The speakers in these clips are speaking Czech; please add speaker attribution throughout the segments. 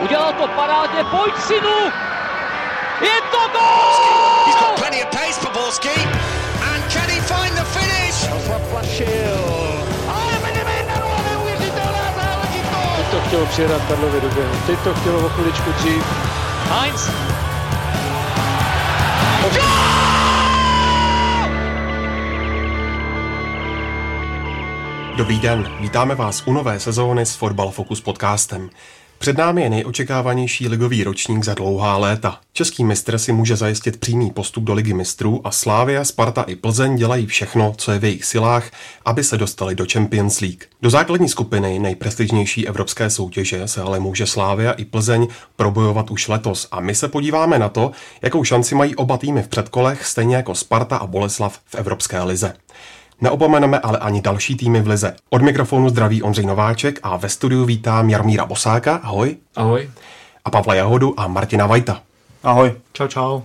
Speaker 1: Udělal to parádně, pojď synu! Je to gol!
Speaker 2: He's got plenty of pace. And can he find the finish?
Speaker 1: Zaplašil. Ale neuvěřitelná záležitost!
Speaker 3: Teď to chtělo přijedat Karlovi do běhu. Teď to chtělo o chviličku dřív.
Speaker 1: Heinz.
Speaker 4: Dobrý den, vítáme vás u nové sezóny s Fotbal Focus podcastem. Před námi je nejočekávanější ligový ročník za dlouhá léta. Český mistr si může zajistit přímý postup do ligy mistrů a Slávia, Sparta i Plzeň dělají všechno, co je v jejich silách, aby se dostali do Champions League. Do základní skupiny nejprestižnější evropské soutěže se ale může Slávia i Plzeň probojovat už letos a my se podíváme na to, jakou šanci mají oba týmy v předkolech, stejně jako Sparta a Boleslav v Evropské lize. Neopomeneme ale ani další týmy v lize. Od mikrofonu zdraví Ondřej Nováček a ve studiu vítám Jarmíra Bosáka, ahoj.
Speaker 5: Ahoj.
Speaker 4: A Pavla Jahodu a Martina Vajta.
Speaker 6: Ahoj. Čau, čau.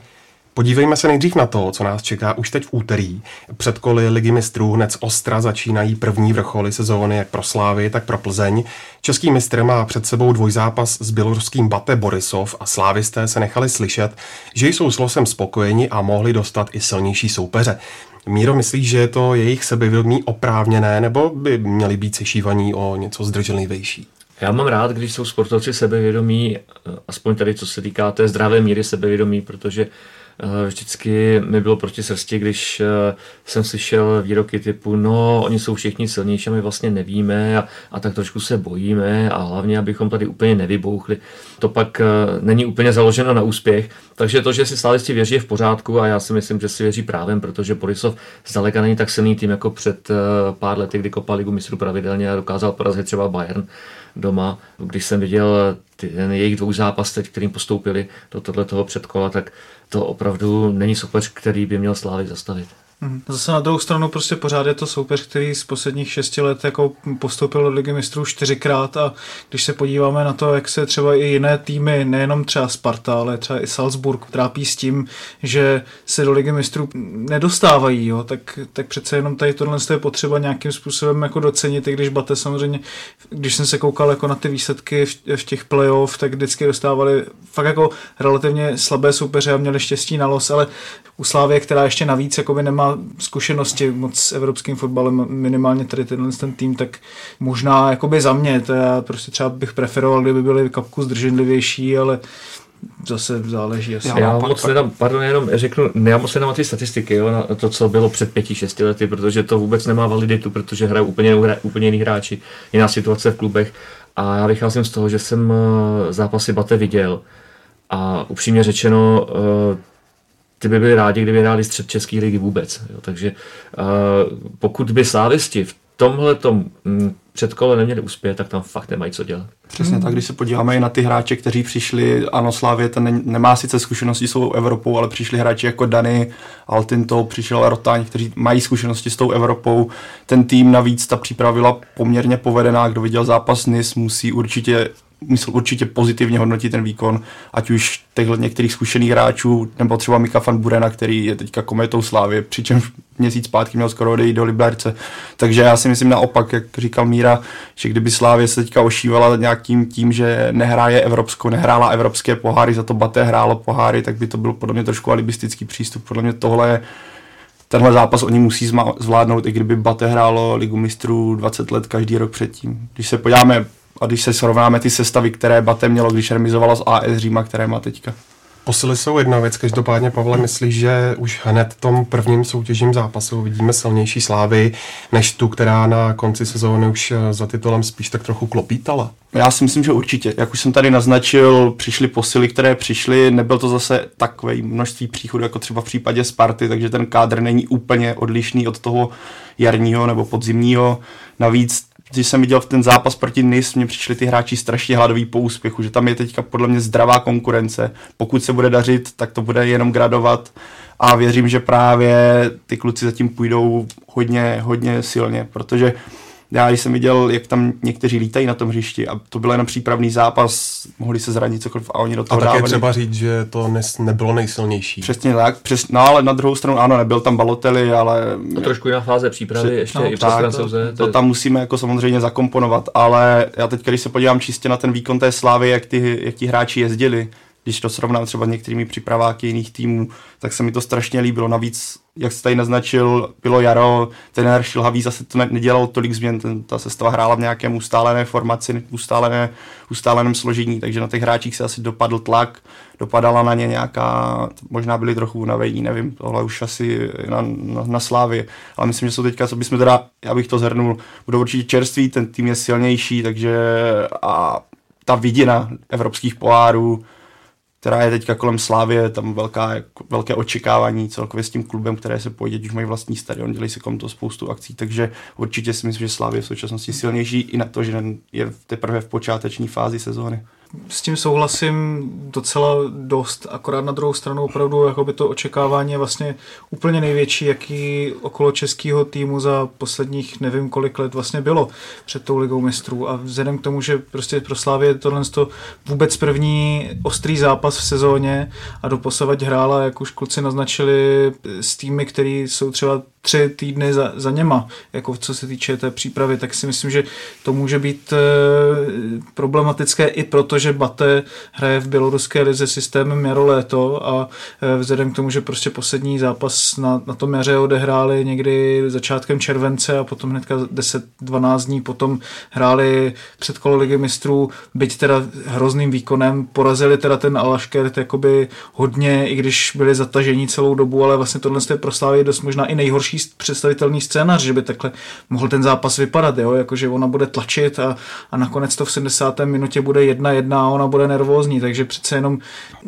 Speaker 4: Podívejme se nejdřív na to, co nás čeká už teď v úterý. Předkoly Ligy mistrů hned z Ostra začínají první vrcholy sezóny jak pro Slávy, tak pro Plzeň. Český mistr má před sebou dvojzápas s běloruským Bate Borisov a slávisté se nechali slyšet, že jsou s losem spokojeni a mohli dostat i silnější soupeře. Míro, myslíš, že je to jejich sebevědomí oprávněné, nebo by měli být sešívaní o něco zdrženlivější?
Speaker 5: Já mám rád, když jsou sportovci sebevědomí, aspoň tady co se týká té zdravé míry sebevědomí, protože Eh, vždycky mi bylo proti srsti, když eh, jsem slyšel výroky typu, no, oni jsou všichni silnější my vlastně nevíme a, a tak trošku se bojíme a hlavně, abychom tady úplně nevybouchli. To pak eh, není úplně založeno na úspěch, takže to, že si stálisti věří, je v pořádku a já si myslím, že si věří právem, protože Borisov zdaleka není tak silný tým jako před pár lety, kdy kopal ligu mistrů pravidelně a dokázal porazit třeba Bayern doma. Když jsem viděl ten jejich dvou zápas teď, kterým postoupili do tohoto předkola, tak to opravdu není soupeř, který by měl Slávy zastavit.
Speaker 6: Mhm. Zase na druhou stranu prostě pořád je to soupeř, který z posledních šesti let jako postoupil do ligy mistrů čtyřikrát a když se podíváme na to, jak se třeba i jiné týmy, nejenom třeba Sparta, ale třeba i Salzburg trápí s tím, že se do ligy mistrů nedostávají, jo, tak, tak přece jenom tady tohle je potřeba nějakým způsobem jako docenit, i když Bate samozřejmě, když jsem se koukal jako na ty výsledky v, v těch playoff, tak vždycky dostávali fakt jako relativně slabé soupeře a měli štěstí na los, ale u Slávě, která ještě navíc jakoby nemá zkušenosti moc s evropským fotbalem, minimálně tady tenhle ten tým, tak možná jakoby za mě, to já prostě třeba bych preferoval, kdyby byli kapku zdrženlivější, ale zase záleží asi.
Speaker 5: Já, já moc nedám, pardon, jenom řeknu, já moc nedám ty statistiky, jo, na to, co bylo před pěti, šesti lety, protože to vůbec nemá validitu, protože hrají úplně, úplně jiný hráči, jiná situace v klubech a já vycházím z toho, že jsem eh, zápasy Bate viděl a upřímně řečeno, eh, ty by byli rádi, kdyby hráli střed České ligy vůbec. Jo. Takže uh, pokud by slávisti v tomhle mm, předkole neměli uspět, tak tam fakt nemají co dělat.
Speaker 6: Přesně tak, když se podíváme i na ty hráče, kteří přišli, ano, Slávě ten nemá sice zkušenosti s tou Evropou, ale přišli hráči jako Dany, Altinto, přišel Rotáň, kteří mají zkušenosti s tou Evropou. Ten tým navíc, ta příprava byla poměrně povedená, kdo viděl zápas NIS, musí určitě musel určitě pozitivně hodnotit ten výkon, ať už těchto některých zkušených hráčů, nebo třeba Mika van Burena, který je teďka kometou Slávy, přičemž měsíc zpátky měl skoro odejít do Liberce. Takže já si myslím naopak, jak říkal Míra, že kdyby Slávě se teďka ošívala nějakým tím, že nehraje evropskou, nehrála evropské poháry, za to Baté hrálo poháry, tak by to byl podle mě trošku alibistický přístup. Podle mě tohle je tenhle zápas oni musí zvládnout, i kdyby Bate hrálo ligu mistrů 20 let každý rok předtím. Když se podíváme a když se srovnáme ty sestavy, které Bate mělo, když remizovalo s AS Říma, které má teďka.
Speaker 4: Posily jsou jedna věc, každopádně Pavle myslí, že už hned v tom prvním soutěžním zápasu vidíme silnější slávy, než tu, která na konci sezóny už eh, za titulem spíš tak trochu klopítala.
Speaker 6: Já si myslím, že určitě. Jak už jsem tady naznačil, přišly posily, které přišly, nebyl to zase takové množství příchodů, jako třeba v případě Sparty, takže ten kádr není úplně odlišný od toho jarního nebo podzimního. Navíc když jsem viděl v ten zápas proti NIS, mě přišli ty hráči strašně hladoví po úspěchu, že tam je teďka podle mě zdravá konkurence. Pokud se bude dařit, tak to bude jenom gradovat a věřím, že právě ty kluci zatím půjdou hodně, hodně silně, protože Já jsem viděl, jak tam někteří lítají na tom hřišti a to byl jenom přípravný zápas, mohli se zranit cokoliv a oni do toho
Speaker 4: A také třeba říct, že to nes, nebylo nejsilnější.
Speaker 6: Přesně tak, přes, no ale na druhou stranu ano, nebyl tam Balotelli, ale
Speaker 5: To trošku jiná fáze přípravy,
Speaker 6: Před-
Speaker 5: ještě
Speaker 6: no,
Speaker 5: i přes
Speaker 6: tak,
Speaker 5: francouze.
Speaker 6: to tam musíme jako samozřejmě zakomponovat, ale já teď, když se podívám čistě na ten výkon té slávy, jak, ty, jak ti hráči jezdili, když to srovnám třeba s některými připraváky jiných týmů, tak se mi to strašně líbilo. Navíc, jak jste tady naznačil, bylo jaro, ten Šilhavý zase to ne- nedělal tolik změn, ten, ta sestava hrála v nějakém ustálené formaci, ustálené, ustáleném složení, takže na těch hráčích se asi dopadl tlak, dopadala na ně nějaká, možná byli trochu unavení, nevím, tohle už asi na, na, na slávě, ale myslím, že jsou teďka, co bychom teda, já bych to zhrnul, budou určitě čerství, ten tým je silnější, takže a ta vidina evropských pohárů, která je teďka kolem Slávě, tam velká, velké očekávání celkově s tím klubem, které se pojde, už mají vlastní stadion, dělají se kolem toho spoustu akcí, takže určitě si myslím, že Slávě v současnosti silnější i na to, že je teprve v počáteční fázi sezóny.
Speaker 7: S tím souhlasím docela dost, akorát na druhou stranu opravdu jakoby to očekávání je vlastně úplně největší, jaký okolo českého týmu za posledních nevím kolik let vlastně bylo před tou ligou mistrů. A vzhledem k tomu, že prostě pro Slávě je tohle to vůbec první ostrý zápas v sezóně a doposavať hrála, jak už kluci naznačili, s týmy, který jsou třeba tři týdny za, za něma, jako co se týče té přípravy, tak si myslím, že to může být e, problematické i proto, že Bate hraje v běloruské lize systémem jaro-léto a e, vzhledem k tomu, že prostě poslední zápas na, na tom jaře odehráli někdy začátkem července a potom hnedka 10-12 dní potom hráli před kolo ligy mistrů, byť teda hrozným výkonem, porazili teda ten Alaškert jakoby hodně, i když byli zatažení celou dobu, ale vlastně tohle je pro dost možná i nejhorší představitelný scénář, že by takhle mohl ten zápas vypadat, jo? Jako, že ona bude tlačit a, a nakonec to v 70. minutě bude jedna jedna a ona bude nervózní, takže přece jenom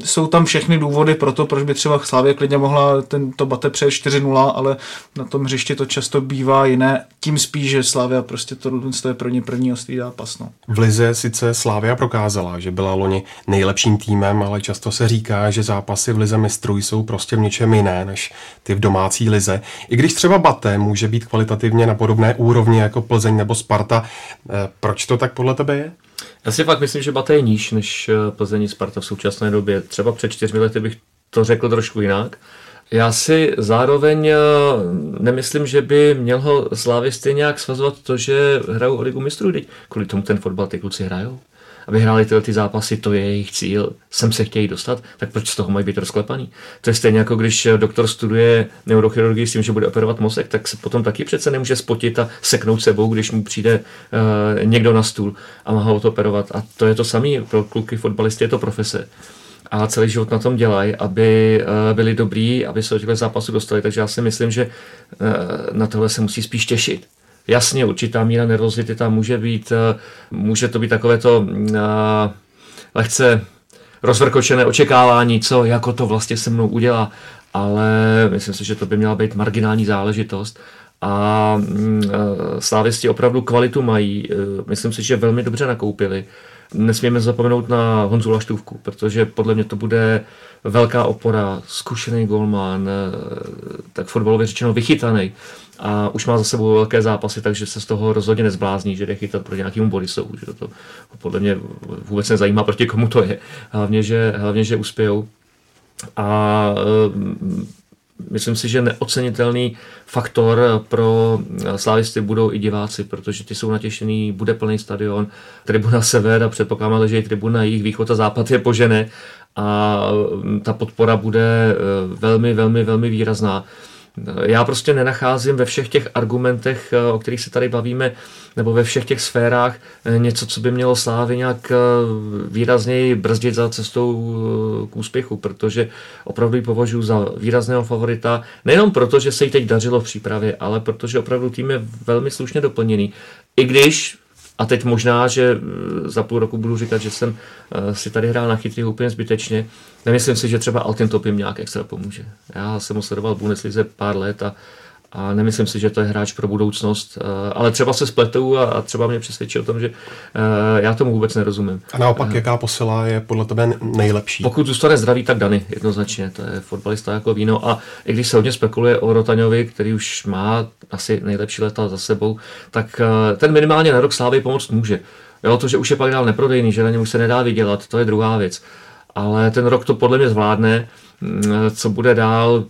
Speaker 7: jsou tam všechny důvody pro to, proč by třeba Slávě klidně mohla tento bate přejet 4-0, ale na tom hřišti to často bývá jiné, tím spíš, že Slávia prostě to, to je pro ně první ostrý zápas. No.
Speaker 4: V Lize sice Slávia prokázala, že byla loni nejlepším týmem, ale často se říká, že zápasy v Lize mistrů jsou prostě v něčem jiné než ty v domácí lize. I když třeba Bate může být kvalitativně na podobné úrovni jako Plzeň nebo Sparta, eh, proč to tak podle tebe je?
Speaker 5: Já si fakt myslím, že Bate je níž než eh, Plzeň Sparta v současné době. Třeba před čtyřmi lety bych to řekl trošku jinak. Já si zároveň eh, nemyslím, že by měl ho slávisty nějak svazovat to, že hrajou o ligu mistrů. Kvůli tomu ten fotbal ty kluci hrajou. Aby hráli tyhle ty zápasy, to je jejich cíl, sem se chtějí dostat, tak proč z toho mají být rozklepaný? To je stejně jako když doktor studuje neurochirurgii s tím, že bude operovat mozek, tak se potom taky přece nemůže spotit a seknout sebou, když mu přijde uh, někdo na stůl a má ho to operovat. A to je to samé, pro kluky fotbalisty je to profese a celý život na tom dělají, aby uh, byli dobrý, aby se do těchto zápasů dostali. Takže já si myslím, že uh, na tohle se musí spíš těšit. Jasně, určitá míra nervozity tam může být, uh, může to být takové to uh, lehce rozvrkočené očekávání, co jako to vlastně se mnou udělá, ale myslím si, že to by měla být marginální záležitost a mm, slávisti opravdu kvalitu mají. Myslím si, že velmi dobře nakoupili. Nesmíme zapomenout na Honzu Laštůvku, protože podle mě to bude velká opora, zkušený golman, tak fotbalově řečeno vychytaný a už má za sebou velké zápasy, takže se z toho rozhodně nezblázní, že jde chytat proti nějakému Borisovu, že to podle mě vůbec nezajímá, proti komu to je. Hlavně, že, hlavně, že uspějou. A myslím si, že neocenitelný faktor pro slávisty budou i diváci, protože ty jsou natěšený, bude plný stadion, tribuna sever a předpokládáme, že i tribuna jejich východ a západ je požené a ta podpora bude velmi, velmi, velmi výrazná. Já prostě nenacházím ve všech těch argumentech, o kterých se tady bavíme, nebo ve všech těch sférách něco, co by mělo Slávy nějak výrazněji brzdit za cestou k úspěchu, protože opravdu ji považuji za výrazného favorita, nejenom proto, že se jí teď dařilo v přípravě, ale protože opravdu tým je velmi slušně doplněný. I když a teď možná, že za půl roku budu říkat, že jsem si tady hrál na chytrý úplně zbytečně. Nemyslím si, že třeba Altin Top jim nějak extra pomůže. Já jsem ho sledoval v Bundeslize pár let a, a nemyslím si, že to je hráč pro budoucnost, eh, ale třeba se spletou a, třeba mě přesvědčí o tom, že eh, já tomu vůbec nerozumím.
Speaker 4: A naopak, jaká posila je podle tebe nejlepší?
Speaker 5: Pokud zůstane zdravý, tak Dany, jednoznačně. To je fotbalista jako víno. A i když se hodně spekuluje o Rotaňovi, který už má asi nejlepší leta za sebou, tak ten minimálně na rok Slávy pomoct může. Jo, to, že už je pak dál neprodejný, že na něm už se nedá vydělat, to je druhá věc. Ale ten rok to podle mě zvládne. Mm, co bude dál,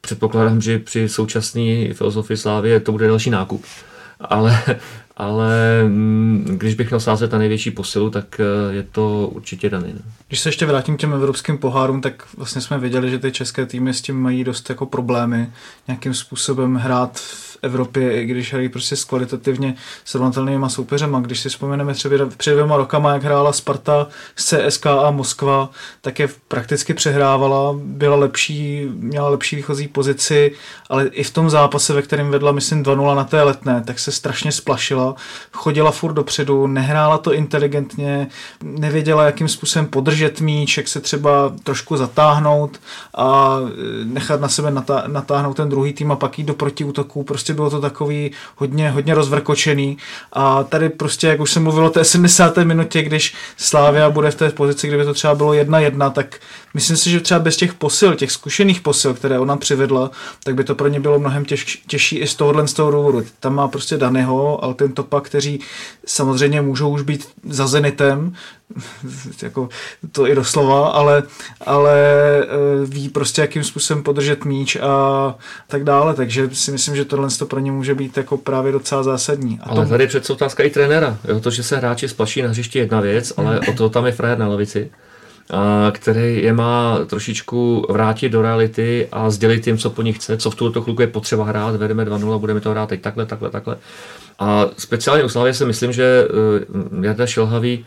Speaker 5: předpokládám, že při současné filozofii Slávy to bude další nákup. Ale, ale mm, když bych měl sázet na největší posilu, tak eh, je to určitě daný. Ne?
Speaker 7: Když se ještě vrátím k těm evropským pohárům, tak vlastně jsme věděli, že ty české týmy s tím mají dost jako problémy nějakým způsobem hrát v Evropě, i když hrají prostě s kvalitativně srovnatelnýma soupeřema. Když si vzpomeneme třeba před dvěma rokama, jak hrála Sparta s CSK a Moskva, tak je prakticky přehrávala, byla lepší, měla lepší výchozí pozici, ale i v tom zápase, ve kterém vedla, myslím, 2-0 na té letné, tak se strašně splašila, chodila furt dopředu, nehrála to inteligentně, nevěděla, jakým způsobem podržet míč, jak se třeba trošku zatáhnout a nechat na sebe natáhnout ten druhý tým a pak jít do protiútoku, prostě prostě bylo to takový hodně, hodně rozvrkočený a tady prostě, jak už jsem mluvil o té 70. minutě, když Slávia bude v té pozici, kdyby to třeba bylo 1-1, tak myslím si, že třeba bez těch posil, těch zkušených posil, které ona přivedla, tak by to pro ně bylo mnohem těž, těžší i z tohohle z toho důvodu. Tam má prostě Danyho, ale ten topa, kteří samozřejmě můžou už být za Zenitem, jako to i doslova, ale, ale eh, ví prostě, jakým způsobem podržet míč a tak dále, takže si myslím, že tohle to pro ně může být jako právě docela zásadní.
Speaker 5: A ale to... tady je přece otázka i trenéra, jo? to, že se hráči splaší na hřišti jedna věc, ale o to tam je frajer na lavici který je má trošičku vrátit do reality a sdělit jim, co po nich chce, co v tuto chvilku je potřeba hrát, vedeme 2-0, budeme to hrát teď takhle, takhle, takhle. A speciálně u Slavě si myslím, že uh, Jarda Šilhavý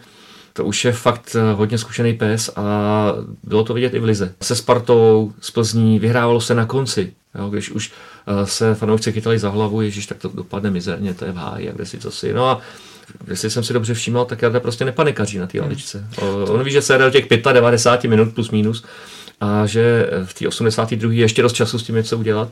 Speaker 5: to už je fakt eh, hodně zkušený pes a bylo to vidět i v Lize. Se Spartou, s Plzní, vyhrávalo se na konci. Jo, když už uh, se fanoušci chytali za hlavu, ježíš, tak to dopadne mizerně, to je v háji, a kde si to si. No a jestli jsem si dobře všímal, tak Jarda prostě nepanikaří na té hmm. lavičce. On ví, že se jde těch 95 minut plus minus a že v té 82. ještě dost času s tím něco udělat.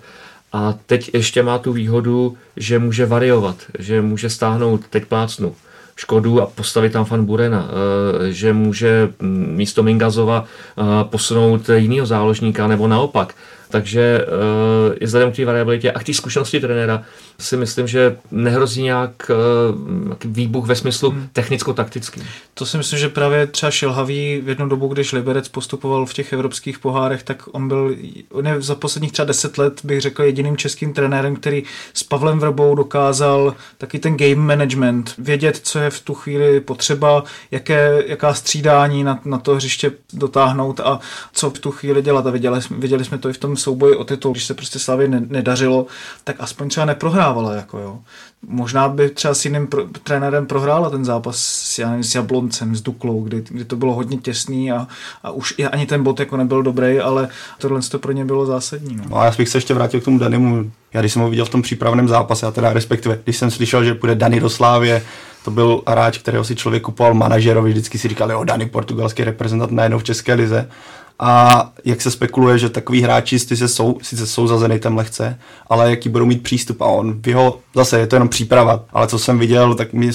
Speaker 5: A teď ještě má tu výhodu, že může variovat, že může stáhnout, teď plácnu, Škodu a postavit tam fan Burena, eh, že může mm, místo Mingazova eh, posunout jinýho záložníka nebo naopak. Takže uh, i vzhledem k té variabilitě a k té zkušenosti trenéra si myslím, že nehrozí nějak uh, výbuch ve smyslu hmm. technicko-taktický.
Speaker 7: To si myslím, že právě třeba Šilhavý v jednu dobu, když Liberec postupoval v těch evropských pohárech, tak on byl on je za posledních třeba deset let, bych řekl, jediným českým trenérem, který s Pavlem Vrbou dokázal taky ten game management, vědět, co je v tu chvíli potřeba, jaké, jaká střídání na, na to hřiště dotáhnout a co v tu chvíli dělat. A viděli, viděli jsme to i v tom souboji o titul, když se prostě Slavě nedařilo, tak aspoň třeba neprohrávala. Jako jo. Možná by třeba s jiným pro, trenérem prohrála ten zápas s, já nevím, s Jabloncem, s Duklou, kdy, kdy to bylo hodně těsný a, a už ani ten bod jako nebyl dobrý, ale tohle to pro ně bylo zásadní. No.
Speaker 6: no a já bych se ještě vrátil k tomu Danimu. Já když jsem ho viděl v tom přípravném zápase, a teda respektive, když jsem slyšel, že půjde Dani do Slávě, to byl hráč, kterého si člověk kupoval manažerovi, vždycky si říkal, jo, Dani, portugalský reprezentant najednou v České lize a jak se spekuluje, že takový hráči sice jsou, sice jsou za Zenitem lehce, ale jaký budou mít přístup a on v jeho, zase je to jenom příprava, ale co jsem viděl, tak mi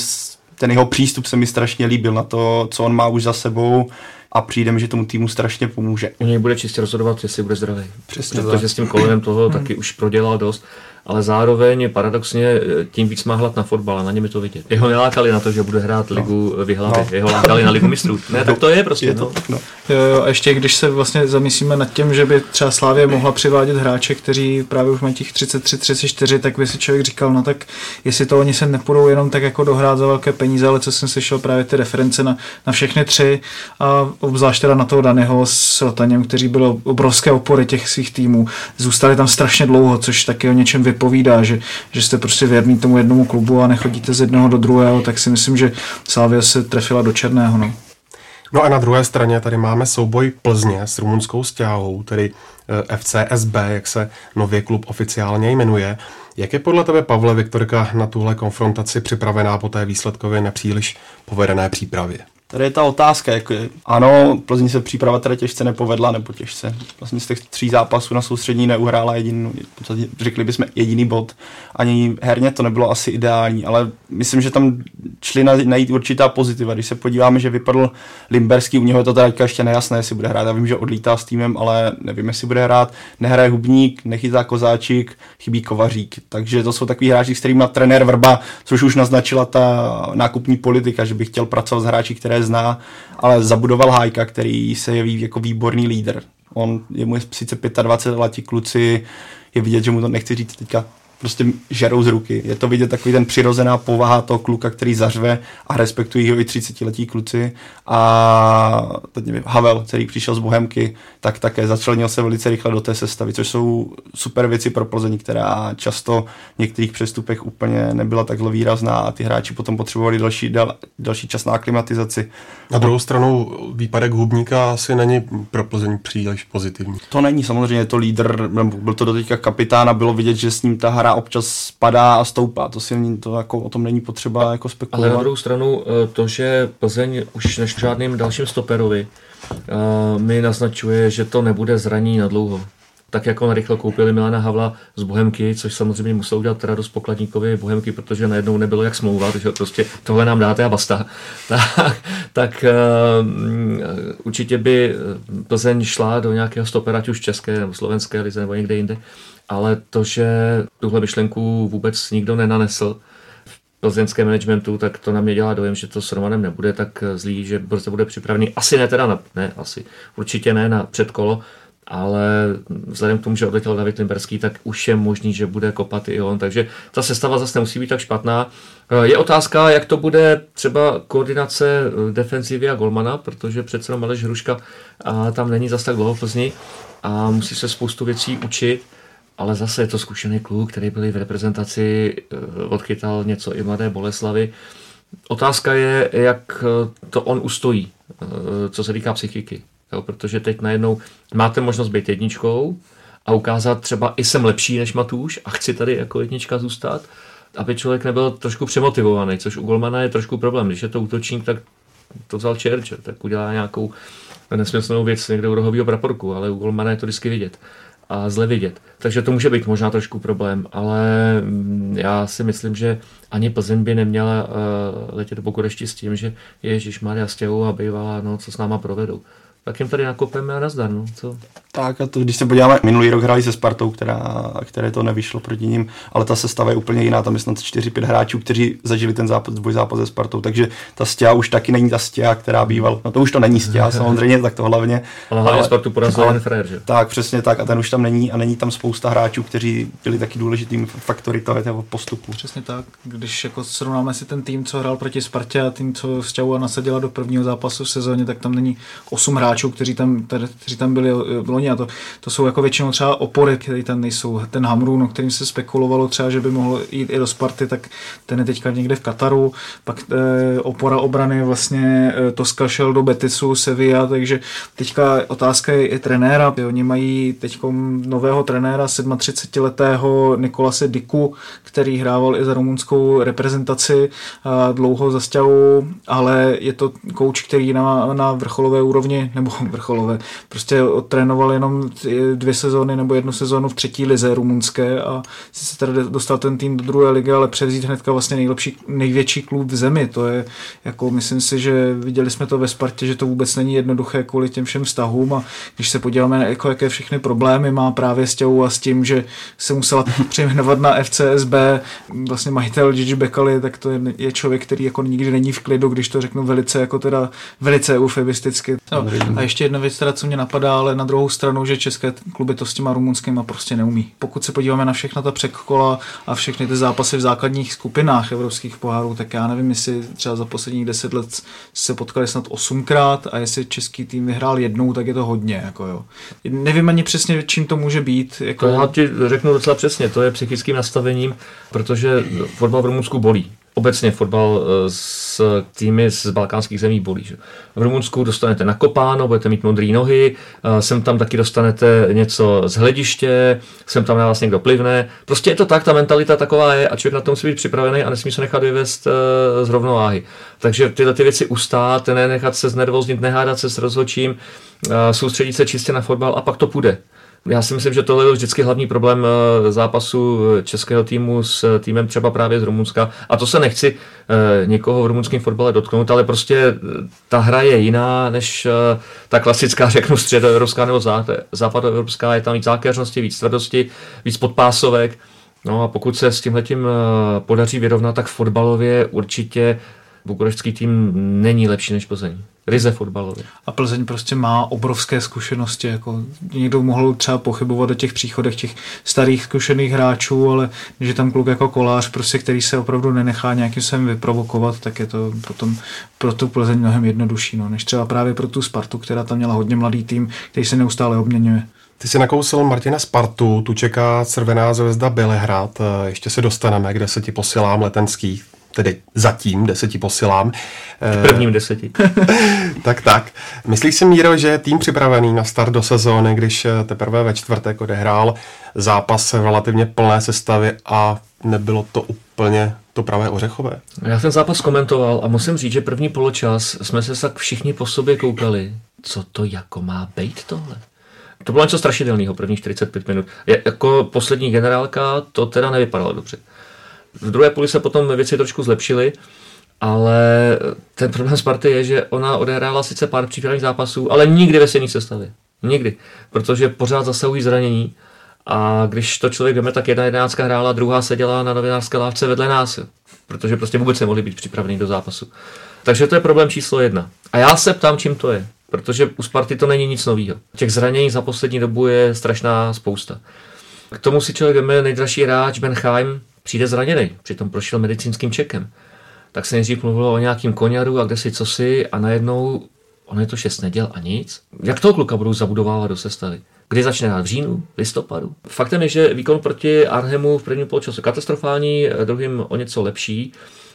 Speaker 6: ten jeho přístup se mi strašně líbil na to, co on má už za sebou a přijde mi, že tomu týmu strašně pomůže.
Speaker 5: U něj bude čistě rozhodovat, jestli bude zdravý. Přesně Protože s tím kolenem toho taky už prodělal dost ale zároveň paradoxně eh, tím víc má hlad na fotbal a na něm je to vidět. Jeho nelákali na to, že bude hrát no. ligu no. vyhlavy, no. jeho lákali na ligu mistrů. Ne, tak to je prostě. Je to, no.
Speaker 7: No. Jo, jo, a ještě když se vlastně zamyslíme nad tím, že by třeba Slávě mohla přivádět hráče, kteří právě už mají těch 33, 34, tak by si člověk říkal, no tak jestli to oni se nepůjdou jenom tak jako dohrát za velké peníze, ale co jsem slyšel právě ty reference na, na všechny tři a obzvlášť teda na toho daného s Rotaněm, kteří byli obrovské opory těch svých týmů. Zůstali tam strašně dlouho, což taky o něčem vypovídá, že, že jste prostě věrný tomu jednomu klubu a nechodíte z jednoho do druhého, tak si myslím, že Sávia se trefila do černého. No.
Speaker 4: No a na druhé straně tady máme souboj Plzně s rumunskou stěhou, tedy eh, FCSB, jak se nově klub oficiálně jmenuje. Jak je podle tebe, Pavle Viktorka, na tuhle konfrontaci připravená po té výsledkově nepříliš povedené přípravě?
Speaker 6: Tady je ta otázka, jako je, ano, Plzeň se příprava teda těžce nepovedla, nebo těžce. Vlastně z těch tří zápasů na soustřední neuhrála jediný, řekli bychom jediný bod. Ani herně to nebylo asi ideální, ale myslím, že tam šli najít určitá pozitiva. Když se podíváme, že vypadl Limberský, u něho je to teda ještě nejasné, jestli bude hrát. Já vím, že odlítá s týmem, ale nevím, jestli bude hrát. Nehraje Hubník, nechytá Kozáčík, chybí Kovařík. Takže to jsou takový hráči, s kterými trenér Vrba, což už naznačila ta nákupní politika, že by chtěl pracovat s hráči, které zná, ale zabudoval Hájka, který se jeví jako výborný lídr. On, je mu je sice 25 let, ti kluci, je vidět, že mu to nechci říct teďka prostě žerou z ruky. Je to vidět takový ten přirozená povaha toho kluka, který zařve a respektují ho i 30 letí kluci. A teď nevím, Havel, který přišel z Bohemky, tak také začlenil se velice rychle do té sestavy, což jsou super věci pro Plzeň, která často v některých přestupech úplně nebyla takhle výrazná a ty hráči potom potřebovali další, dal, další čas na aklimatizaci.
Speaker 4: Na druhou stranu výpadek Hubníka asi není pro Plzeň příliš pozitivní.
Speaker 6: To není samozřejmě to lídr, byl to doteďka kapitán a bylo vidět, že s ním ta hra občas spadá a stoupá. To si to jako, o tom není potřeba jako spekulovat.
Speaker 5: Ale na druhou stranu eh, to, že Plzeň už než žádným dalším stoperovi uh, mi naznačuje, že to nebude zraní na dlouho. Tak jako narychlo koupili Milana Havla z Bohemky, což samozřejmě musel udělat radost pokladníkovi Bohemky, protože najednou nebylo jak smlouvat, že prostě tohle nám dáte a basta. tak, tak uh, určitě by Plzeň šla do nějakého stopera, ať už české nebo slovenské lize nebo někde jinde ale to, že tuhle myšlenku vůbec nikdo nenanesl v plzeňském managementu, tak to na mě dělá dojem, že to s Romanem nebude tak zlý, že brzo bude připravený. Asi ne teda na, ne, asi, určitě ne na předkolo, ale vzhledem k tomu, že odletěl David Limberský, tak už je možný, že bude kopat i on, takže ta sestava zase nemusí být tak špatná. Je otázka, jak to bude třeba koordinace defenzivy a golmana, protože přece jenom Aleš Hruška a tam není zas tak dlouho v Plzni a musí se spoustu věcí učit ale zase je to zkušený kluk, který byl v reprezentaci, eh, odchytal něco i mladé Boleslavy. Otázka je, jak eh, to on ustojí, eh, co se týká psychiky. Jo, protože teď najednou máte možnost být jedničkou a ukázat třeba i jsem lepší než Matuš a chci tady jako jednička zůstat, aby člověk nebyl trošku přemotivovaný, což u Golmana je trošku problém. Když je to útočník, tak to vzal Churchill, tak udělá nějakou nesmyslnou věc někde u rohového praporku, ale u Golmana je to vždycky vidět a zle vidět. Takže to může být možná trošku problém, ale mm, já si myslím, že ani Plzeň by neměla uh, letět do Bukurešti s tím, že Ježíš Maria stěhu a bývá, no, co s náma provedou tak jim tady nakopeme a nazdar, no, co?
Speaker 6: Tak a to, když se podíváme, minulý rok hráli se Spartou, která, které to nevyšlo proti ním, ale ta sestava je úplně jiná, tam je snad 4-5 hráčů, kteří zažili ten zápas, boj zápas se Spartou, takže ta stěha už taky není ta stěha, která býval, no to už to není stěha samozřejmě, tak to hlavně.
Speaker 5: Ale hlavně Spartu porazil jen Frér, že?
Speaker 6: Tak, přesně tak a ten už tam není a není tam spousta hráčů, kteří byli taky důležitým faktory toho postupu.
Speaker 7: Přesně tak, když jako srovnáme si ten tým, co hrál proti Spartě a tým, co stěhu a nasadila do prvního zápasu v sezóně, tak tam není 8 hráčů, kteří tam, kteří tam byli eh, v loni a to, to jsou jako většinou třeba opory, které tam nejsou. Ten Hamrun, o kterým se spekulovalo třeba, že by mohl jít i do Sparty, tak ten je teďka někde v Kataru. Pak e, opora obrany vlastně e, Toska šel do Betisu, Sevilla, takže teďka otázka je i trenéra. Oni mají teď nového trenéra, 37-letého Nikolase Diku, který hrával i za rumunskou reprezentaci dlouho za stěhu, ale je to kouč, který na, na vrcholové úrovni, nebo vrcholové. Prostě odtrénoval jenom dvě sezóny nebo jednu sezónu v třetí lize rumunské a se teda dostal ten tým do druhé ligy, ale převzít hnedka vlastně nejlepší, největší klub v zemi. To je jako, myslím si, že viděli jsme to ve Spartě, že to vůbec není jednoduché kvůli těm všem vztahům a když se podíváme na jako, jaké všechny problémy má právě s těou a s tím, že se musela přejmenovat na FCSB, vlastně majitel Gigi Bekali, tak to je, je člověk, který jako nikdy není v klidu, když to řeknu velice jako teda velice eufemisticky. No, a ještě jedna věc, teda, co mě napadá, ale na druhou stranu, že české kluby to s těma rumunskými prostě neumí. Pokud se podíváme na všechna ta překola a všechny ty zápasy v základních skupinách evropských pohárů, tak já nevím, jestli třeba za posledních deset let se potkali snad osmkrát a jestli český tým vyhrál jednou, tak je to hodně. Jako jo. Nevím ani přesně, čím to může být. Jako...
Speaker 5: To já ti řeknu docela přesně, to je psychickým nastavením, protože fotbal v Rumunsku bolí obecně fotbal eh, s týmy z balkánských zemí bolí. Že? V Rumunsku dostanete nakopáno, budete mít modré nohy, eh, sem tam taky dostanete něco z hlediště, sem tam na vás někdo plivne. Prostě je to tak, ta mentalita taková je a člověk na to musí být připravený a nesmí se nechat vyvést z rovnováhy. Takže tyhle ty věci ustát, nenechat se znervoznit, nehádat se s rozhodčím, soustředit se čistě na fotbal a pak to půjde. Já si myslím, že tohle byl vždycky hlavní problém eh, zápasu českého týmu s týmem třeba právě z Rumunska. A to se nechci eh, někoho v rumunském fotbale dotknout, ale prostě eh, ta hra je jiná než ta klasická, řeknu, středoevropská nebo západoevropská. Je tam víc zákeřnosti, víc tvrdosti, víc podpásovek. No a pokud se s tímhletím podaří vyrovnat, tak fotbalově určitě bukurešský tým není lepší než Plzeň. Ryze fotbalově.
Speaker 7: A Plzeň prostě má obrovské zkušenosti. Jako někdo mohl třeba pochybovat o těch příchodech těch starých zkušených hráčů, ale když je tam kluk jako kolář, prostě, který se opravdu nenechá nějakým sem vyprovokovat, tak je to potom pro tu Plzeň mnohem jednodušší, no, než třeba právě pro tu Spartu, která tam měla hodně mladý tým, který se neustále obměňuje.
Speaker 4: Ty si nakousil Martina Spartu, tu čeká Červená zvezda Bělehrad, ještě se dostaneme, kde se ti posílám letenský tedy zatím deseti posilám.
Speaker 5: V prvním deseti.
Speaker 4: tak, tak. Myslíš si, Míro, že je tým připravený na start do sezóny, když eh, teprve ve čtvrtek odehrál zápas v relativně plné sestavě a nebylo to úplně to pravé ořechové?
Speaker 5: Já ten zápas komentoval a musím říct, že první poločas jsme se tak všichni po sobě koukali, co to jako má být tohle. To bylo něco strašidelného, první 45 minut. Je, jako poslední generálka to teda nevypadalo dobře. V druhé půli se potom věci trošku zlepšily, ale ten problém Sparty je, že ona odehrála sice pár přípravných zápasů, ale nikdy ve stejné sestavě. Nikdy. Protože pořád zasahují zranění a když to člověk veme, tak jedna jedenáctka hrála, druhá seděla na novinářské lávce vedle nás, protože prostě vůbec nemohli být připravení do zápasu. Takže to je problém číslo jedna. A já se ptám, čím to je. Protože u Sparty to není nic nového. Těch zranění za poslední dobu je strašná spousta. K tomu si člověk veme nejdražší hráč Benheim, přijde zraněný, přitom prošel medicínským čekem. Tak se nejdřív mluvilo o nějakým koněru a kde si co si a najednou on je to šest neděl a nic. Jak toho kluka budou zabudovávat do sestavy? Kdy začne hrát v říjnu, listopadu? Faktem je, že výkon proti Arnhemu v prvním poločase katastrofální, druhým o něco lepší,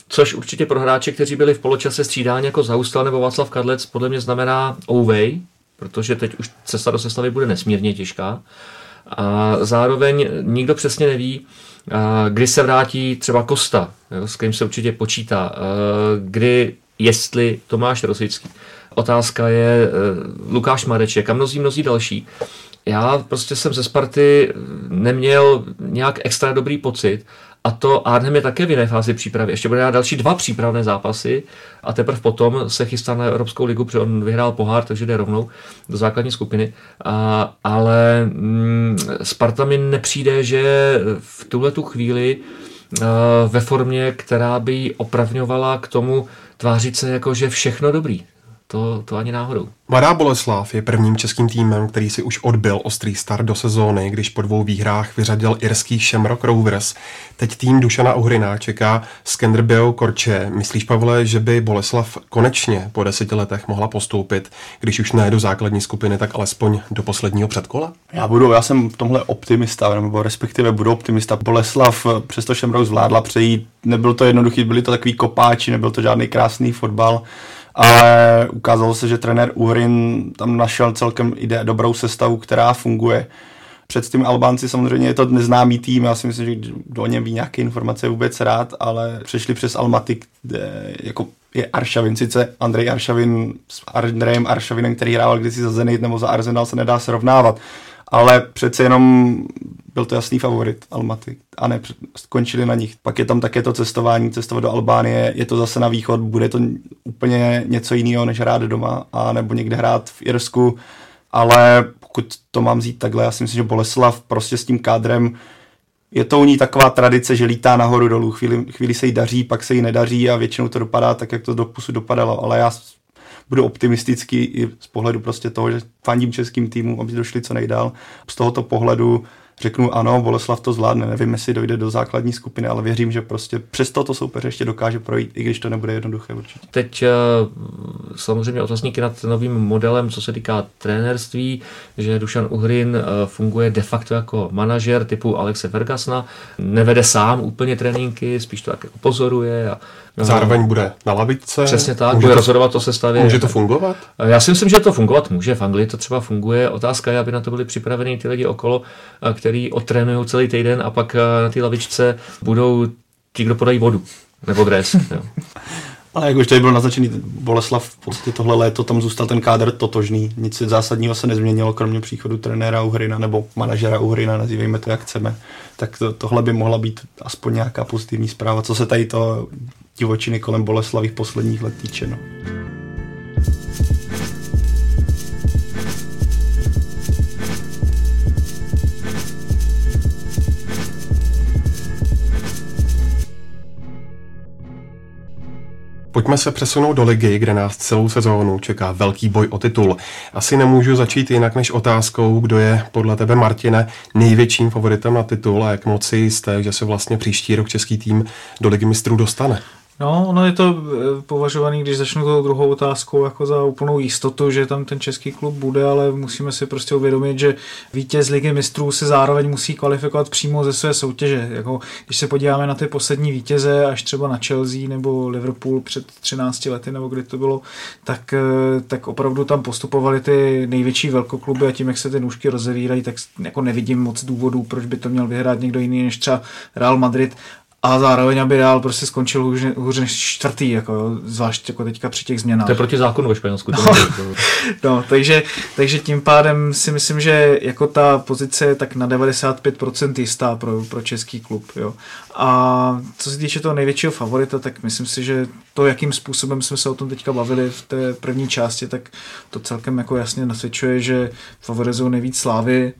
Speaker 5: což určitě pro hráče, kteří byli v poločase střídáni jako Zaustal nebo Václav Kadlec, podle mě znamená ouvej, protože teď už cesta do sestavy bude nesmírně těžká. A zároveň nikdo přesně neví, kdy se vrátí třeba Kosta, s kterým se určitě počítá, kdy, jestli Tomáš Rosický. Otázka je e, Lukáš Mareček a mnozí, mnozí další. Já prostě jsem ze Sparty neměl nějak extra dobrý pocit a to Arnhem je také v jiné fázi přípravy. Ještě bude další dva přípravné zápasy a teprve potom se chystá na Evropskou ligu, protože on vyhrál pohár, takže jde rovnou do základní skupiny. A, ale mm, Sparta mi nepřijde, že v tuhle tu chvíli uh, ve formě, která by opravňovala k tomu tvářit se jako, že všechno dobrý. To, to ani náhodou.
Speaker 4: Mladá Boleslav je prvním českým týmem, který si už odbil ostrý start do sezóny, když po dvou výhrách vyřadil irský Shamrock Rovers. Teď tým Dušana Uhrina čeká Skenderbio Korče. Myslíš, Pavle, že by Boleslav konečně po deseti letech mohla postoupit, když už ne do základní skupiny, tak alespoň do posledního předkola?
Speaker 6: Já budu, já jsem v tomhle optimista, nebo respektive budu optimista. Boleslav přesto Shamrock zvládla přejít, nebyl to jednoduchý, byli to takový kopáči, nebyl to žádný krásný fotbal ale ukázalo se, že trenér Uhrin tam našel celkem ide dobrou sestavu, která funguje. Před tím Albánci samozřejmě je to neznámý tým, já si myslím, že do něm ví nějaké informace vůbec rád, ale přešli přes Almaty, kde jako je Aršavin, sice Andrej Aršavin s Andrejem Aršavinem, který hrával kdysi za Zenit nebo za Arsenal, se nedá srovnávat ale přece jenom byl to jasný favorit Almaty. A ne, skončili na nich. Pak je tam také to cestování, cestovat do Albánie, je to zase na východ, bude to úplně něco jiného, než hrát doma a nebo někde hrát v Irsku, ale pokud to mám vzít takhle, já si myslím, že Boleslav prostě s tím kádrem je to u ní taková tradice, že lítá nahoru dolů, chvíli, chvíli se jí daří, pak se jí nedaří a většinou to dopadá tak, jak to do pusu dopadalo, ale já budu optimistický i z pohledu prostě toho, že fandím českým týmům, aby došli co nejdál. Z tohoto pohledu řeknu ano, Boleslav to zvládne, nevím, jestli dojde do základní skupiny, ale věřím, že prostě přes to soupeře ještě dokáže projít, i když to nebude jednoduché určitě.
Speaker 5: Teď eh, samozřejmě otazníky nad novým modelem, co se týká trenérství, že Dušan Uhrin eh, funguje de facto jako manažer typu Alexe Fergasna, nevede sám úplně tréninky, spíš to tak jako pozoruje a
Speaker 4: Zároveň bude na lavičce.
Speaker 5: Přesně tak,
Speaker 4: může
Speaker 5: bude
Speaker 4: to,
Speaker 5: rozhodovat o sestavě.
Speaker 4: Může to fungovat?
Speaker 5: Já si myslím, že to fungovat může. V Anglii to třeba funguje. Otázka je, aby na to byli připraveni ty lidi okolo, který otrénují celý týden a pak na té lavičce budou ti, kdo podají vodu. Nebo dres. Jo.
Speaker 6: Ale jak už tady byl naznačený Boleslav, v podstatě tohle léto tam zůstal ten kádr totožný. Nic zásadního se nezměnilo, kromě příchodu trenéra Uhrina nebo manažera Uhrina, nazývejme to jak chceme. Tak to, tohle by mohla být aspoň nějaká pozitivní zpráva, co se tady to divočiny kolem Boleslavy posledních let týče. No.
Speaker 4: Pojďme se přesunout do ligy, kde nás celou sezónu čeká velký boj o titul. Asi nemůžu začít jinak než otázkou, kdo je podle tebe, Martine, největším favoritem na titul a jak moci jisté, že se vlastně příští rok český tým do ligy mistrů dostane.
Speaker 7: No, ono je to eh, považovaný, když začnu tou druhou otázkou, jako za úplnou jistotu, že tam ten český klub bude, ale musíme si prostě uvědomit, že vítěz ligy mistrů se zároveň musí kvalifikovat přímo ze své soutěže. Jako, když se podíváme na ty poslední vítěze, až třeba na Chelsea nebo Liverpool před 13 lety, nebo kdy to bylo, tak, eh, tak opravdu tam postupovali ty největší velkokluby a tím, jak se ty nůžky rozevírají, tak jako nevidím moc důvodů, proč by to měl vyhrát někdo jiný než třeba Real Madrid a zároveň, aby Real prostě skončil hůř, hůř než čtvrtý, jako jo, zvlášť jako teďka při těch změnách.
Speaker 5: To je proti zákonu ve Španělsku.
Speaker 7: No, no takže, takže tím pádem si myslím, že jako ta pozice je tak na 95% jistá pro, pro český klub. Jo. A co se týče toho největšího favorita, tak myslím si, že to, jakým způsobem jsme se o tom teďka bavili v té první části, tak to celkem jako jasně nasvědčuje, že favorizují nejvíc Slávy,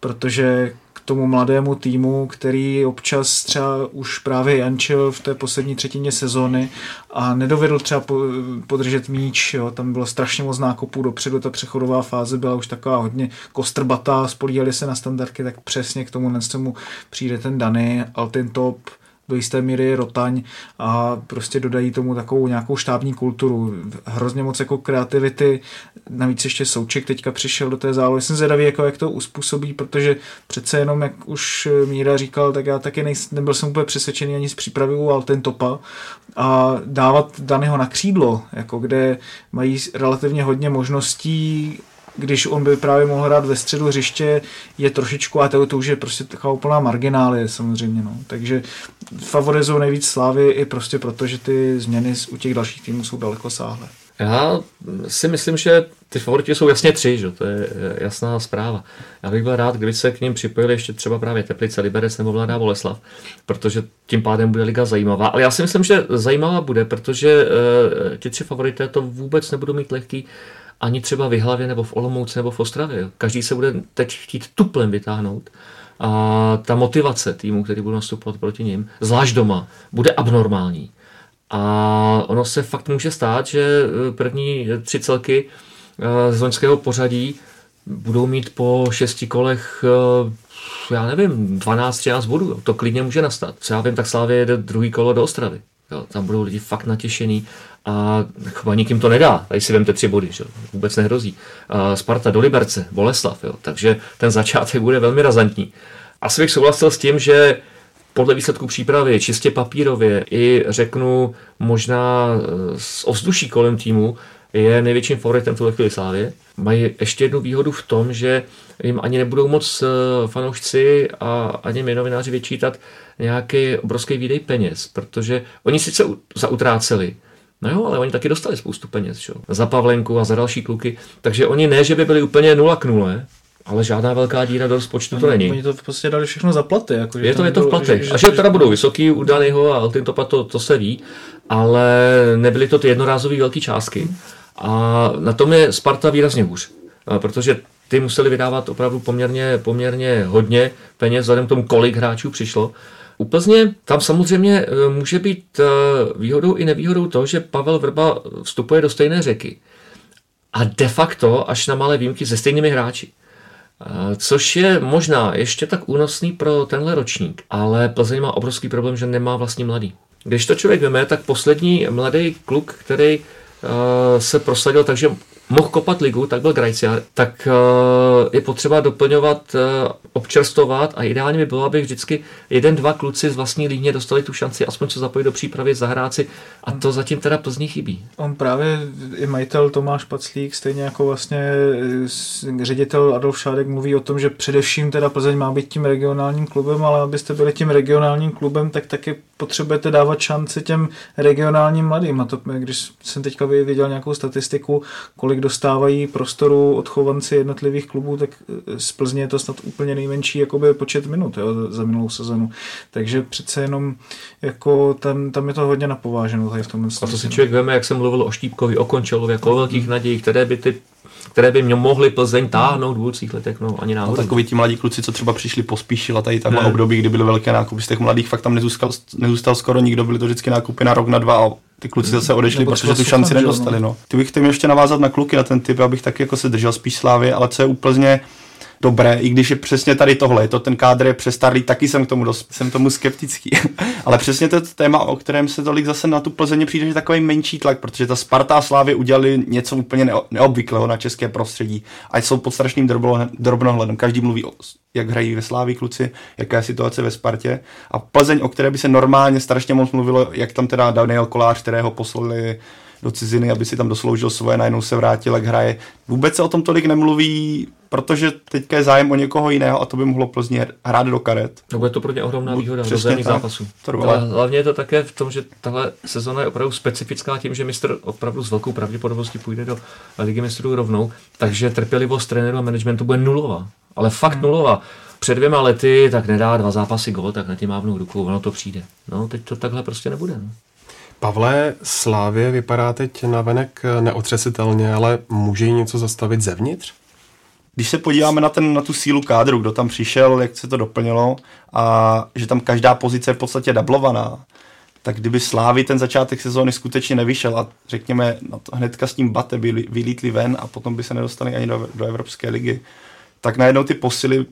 Speaker 7: protože tomu mladému týmu, který občas třeba už právě jančil v té poslední třetině sezóny a nedovedl třeba podržet míč, jo. tam bylo strašně moc nákopů dopředu, ta přechodová fáze byla už taková hodně kostrbatá, spolíhali se na standardky, tak přesně k tomu tomu přijde ten Dany, Altin Top, do jisté míry rotaň a prostě dodají tomu takovou nějakou štábní kulturu. Hrozně moc jako kreativity, navíc ještě Souček teďka přišel do té zálohy. Jsem zvědavý, jako jak to uspůsobí, protože přece jenom, jak už Míra říkal, tak já taky nej, nebyl jsem úplně přesvědčený ani z přípravy u Alten Topa a dávat Daného na křídlo, jako kde mají relativně hodně možností když on by právě mohl hrát ve středu hřiště, je trošičku, a to, to už je prostě taková úplná marginálie samozřejmě, no. Takže favorizují nejvíc Slávy i prostě proto, že ty změny u těch dalších týmů jsou daleko sáhlé.
Speaker 5: Já si myslím, že ty favoriti jsou jasně tři, že? to je jasná zpráva. Já bych byl rád, kdyby se k ním připojili ještě třeba právě Teplice, Liberec nebo Mladá Boleslav, protože tím pádem bude liga zajímavá. Ale já si myslím, že zajímavá bude, protože uh, ti tři favorité to vůbec nebudou mít lehký ani třeba v Hlavě nebo v Olomouci nebo v Ostravě. Každý se bude teď chtít tuplem vytáhnout. A ta motivace týmu, který bude nastupovat proti ním, zvlášť doma, bude abnormální. A ono se fakt může stát, že eh, první tři celky eh, z loňského pořadí budou mít po šesti kolech eh, já nevím, 12-13 bodů. To klidně může nastat. Co já vím, tak Slávě jede druhý kolo do Ostravy. Jo, tam budou lidi fakt natěšení a chyba nikým to nedá. Tady si vemte tři body, že? vůbec nehrozí. A Sparta do Liberce, Boleslav, jo? takže ten začátek bude velmi razantní. Asi bych souhlasil s tím, že podle výsledku přípravy, čistě papírově, i řeknu možná z ovzduší kolem týmu, je největším favoritem tuhle chvíli Slávě. Mají ještě jednu výhodu v tom, že jim ani nebudou moc eh, fanoušci a ani my novináři vyčítat nějaký obrovský výdej peněz, protože oni sice zautráceli, No jo, ale oni taky dostali spoustu peněz, čo? Za Pavlenku a za další kluky. Takže oni ne, že by byli úplně nula k nule, ale žádná velká díra do rozpočtu
Speaker 7: oni,
Speaker 5: to není.
Speaker 7: Oni to podstatě dali všechno za platy. Jako,
Speaker 5: je to, je to v platech. Že, a že, že teda budou vysoký u Danyho a Altintopa, to, to se ví, ale nebyly to ty jednorázové velké částky. A na tom je Sparta výrazně hůř, protože ty museli vydávat opravdu poměrně, poměrně hodně peněz vzhledem k tomu, kolik hráčů přišlo. U Plzně tam samozřejmě e, může být e, výhodou i nevýhodou to, že Pavel Vrba vstupuje do stejné řeky. A de facto až na malé výjimky se stejnými hráči. Což je možná ještě tak únosný pro tenhle ročník, ale Plzeň má obrovský problém, že nemá vlastní mladý. Když to člověk veme, tak poslední mladý kluk, který se prosadil, takže mohl kopat ligu, tak byl Grajcia, tak uh, je potřeba doplňovat, uh, občerstovat a ideálně by bylo, aby vždycky jeden, dva kluci z vlastní líně dostali tu šanci aspoň co zapojit do přípravy, zahrát si a to zatím teda Plzní chybí.
Speaker 7: On právě i majitel Tomáš Paclík, stejně jako vlastně ředitel Adolf Šádek mluví o tom, že především teda Plzeň má být tím regionálním klubem, ale abyste byli tím regionálním klubem, tak taky potřebujete dávat šanci těm regionálním mladým. A to, když jsem teďka viděl nějakou statistiku, kolik dostávají prostoru odchovanci jednotlivých klubů, tak eh, z Plzně je to snad úplně nejmenší jakoby počet minut jo, za minulou sezonu. Takže přece jenom jako tam, tam je to hodně napováženo tady v tom.
Speaker 5: A to si člověk veme, jak jsem mluvil o Štípkovi, o Končelově, jako o velkých nadějích, které by ty které by mě mohly Plzeň táhnout v budoucích letech, no ani náhodou.
Speaker 6: No, takový ti mladí kluci, co třeba přišli pospíšil a tady takhle období, kdy byly velké nákupy z těch mladých, fakt tam nezůstal, nezůstal skoro nikdo, byly to vždycky nákupy na rok, na dva a ty kluci zase odešli, protože tu šanci nedostali. No. Ty bych chtěl ještě navázat na kluky, na ten typ, abych taky jako se držel spíš slávy, ale co je úplně dobré, i když je přesně tady tohle, je to ten kádr je přestarlý, taky jsem k tomu dost, jsem tomu skeptický. Ale přesně to téma, o kterém se tolik zase na tu Plzeň přijde, že takový menší tlak, protože ta Sparta a udělali něco úplně neobvyklého na české prostředí a jsou pod strašným drobnohledem. Každý mluví o jak hrají ve Sláví kluci, jaká je situace ve Spartě. A Plzeň, o které by se normálně strašně moc mluvilo, jak tam teda Daniel Kolář, kterého poslali do ciziny, aby si tam dosloužil svoje, najednou se vrátil, jak hraje. Vůbec se o tom tolik nemluví, protože teďka je zájem o někoho jiného a to by mohlo Plzně hrát do karet.
Speaker 5: No bude to pro ně ohromná výhoda do zemních zápasů. To ale hlavně je to také v tom, že tahle sezona je opravdu specifická tím, že mistr opravdu s velkou pravděpodobností půjde do ligy mistrů rovnou, takže trpělivost trenéru a managementu bude nulová. Ale fakt hmm. nulová před dvěma lety, tak nedá dva zápasy gol, tak na tím mávnou ruku, ono to přijde. No, teď to takhle prostě nebude. No.
Speaker 4: Pavle, Slávě vypadá teď navenek neotřesitelně, ale může jí něco zastavit zevnitř?
Speaker 6: Když se podíváme na, ten, na tu sílu kádru, kdo tam přišel, jak se to doplnilo a že tam každá pozice je v podstatě dublovaná, tak kdyby Slávy ten začátek sezóny skutečně nevyšel a řekněme na to, hnedka s tím Bate by vylítli ven a potom by se nedostali ani do, do Evropské ligy, tak najednou ty posily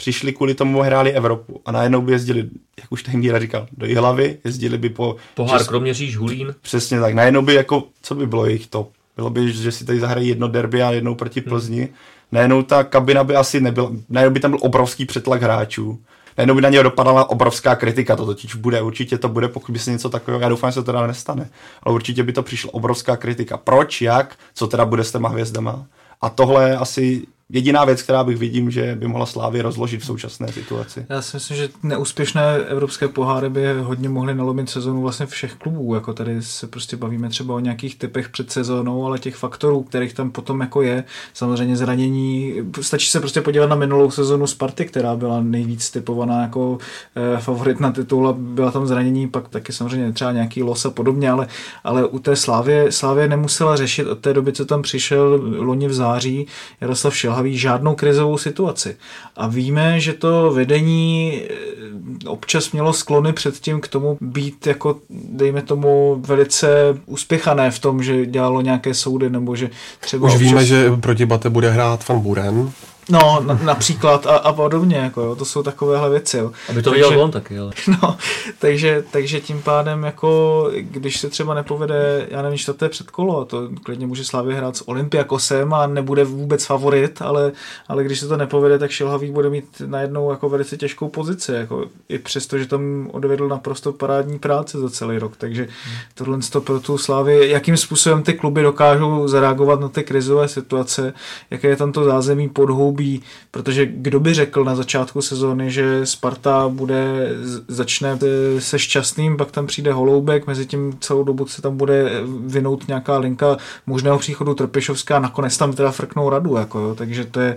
Speaker 6: přišli kvůli tomu, hráli Evropu a najednou by jezdili, jak už ten Díra říkal, do Jihlavy, jezdili by po...
Speaker 5: Pohár Kroměříž, Hulín.
Speaker 6: Přesně tak, najednou by jako, co by bylo jejich top? Bylo by, že si tady zahrají jedno derby a jednou proti hmm. Plzni. Hmm. Najednou ta kabina by asi nebyla, najednou by tam byl obrovský přetlak hráčů. Najednou by na něj dopadala obrovská kritika, to totiž bude, určitě to bude, pokud by se něco takového, já doufám, že se to teda nestane, ale určitě by to přišla obrovská kritika. Proč, jak, co teda bude s těma hvězdama? A tohle je asi jediná věc, která bych vidím, že by mohla Slávy rozložit v současné situaci.
Speaker 7: Já si myslím, že neúspěšné evropské poháry by hodně mohly nalomit sezonu vlastně všech klubů. Jako tady se prostě bavíme třeba o nějakých typech před sezónou, ale těch faktorů, kterých tam potom jako je, samozřejmě zranění. Stačí se prostě podívat na minulou sezonu Sparty, která byla nejvíc typovaná jako eh, favorit na titul a byla tam zranění, pak taky samozřejmě třeba nějaký los a podobně, ale, ale u té Slávě, Slávě nemusela řešit od té doby, co tam přišel loni v září Jaroslav Šilha Mlhaví žádnou krizovou situaci. A víme, že to vedení eh, občas mělo sklony předtím k tomu být jako, dejme tomu, velice uspěchané v tom, že dělalo nějaké soudy, nebo že třeba...
Speaker 4: Už občas... víme, že proti Bate bude hrát Van Buren.
Speaker 7: No, na, například a, a podobně, jako jo, to jsou takovéhle věci, jo.
Speaker 5: Aby to viděl on taky, ale.
Speaker 7: No, takže, takže tím pádem, jako, když se třeba nepovede, já nevím, to je předkolo, to klidně může Slavě hrát s Olympiakosem a nebude vůbec favorit, ale, ale když se to nepovede, tak Šilhavý bude mít najednou jako velice těžkou pozici, jako i přesto, že tam odvedl naprosto parádní práce za celý rok, takže hmm. tohle to pro tu Slávy, jakým způsobem ty kluby dokážou zareagovat na ty krizové situace, jaké je tam to zázemí podhoubí, období, protože kdo by řekl na začátku sezóny, že Sparta bude, začne se šťastným, pak tam přijde Holoubek, mezi tím celou dobu se tam bude vinout nějaká linka možného příchodu Trpišovská, nakonec tam teda frknou radu, jako jo, takže to je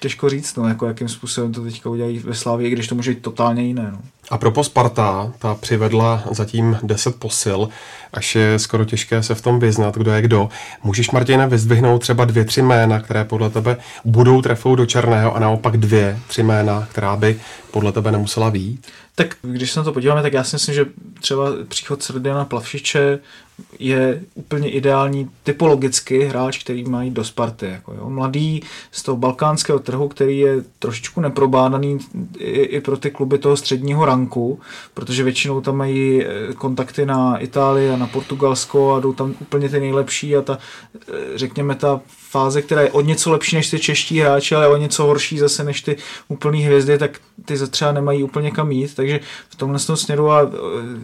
Speaker 7: těžko říct, no, jako jakým způsobem to teďka udělají ve Slávě, když to může být totálně jiné. No.
Speaker 4: A pro Sparta, ta přivedla zatím 10 posil, až je skoro těžké se v tom vyznat, kdo je kdo. Můžeš, Martina, vyzdvihnout třeba dvě, tři jména, které podle tebe budou trefou do černého a naopak dvě, tři jména, která by podle tebe nemusela být?
Speaker 7: Tak když se na to podíváme, tak já si myslím, že třeba příchod Srdiana Plavšiče je úplně ideální typologicky hráč, který mají do Sparty. Jako jo. Mladý z toho balkánského trhu, který je trošičku neprobádaný i, i pro ty kluby toho středního ranku, protože většinou tam mají eh, kontakty na Itálii a na Portugalsko a jdou tam úplně ty nejlepší a ta, eh, řekněme, ta fáze, která je o něco lepší než ty čeští hráči, ale o něco horší zase než ty úplný hvězdy, tak ty třeba nemají úplně kam jít, takže v tomhle směru a e,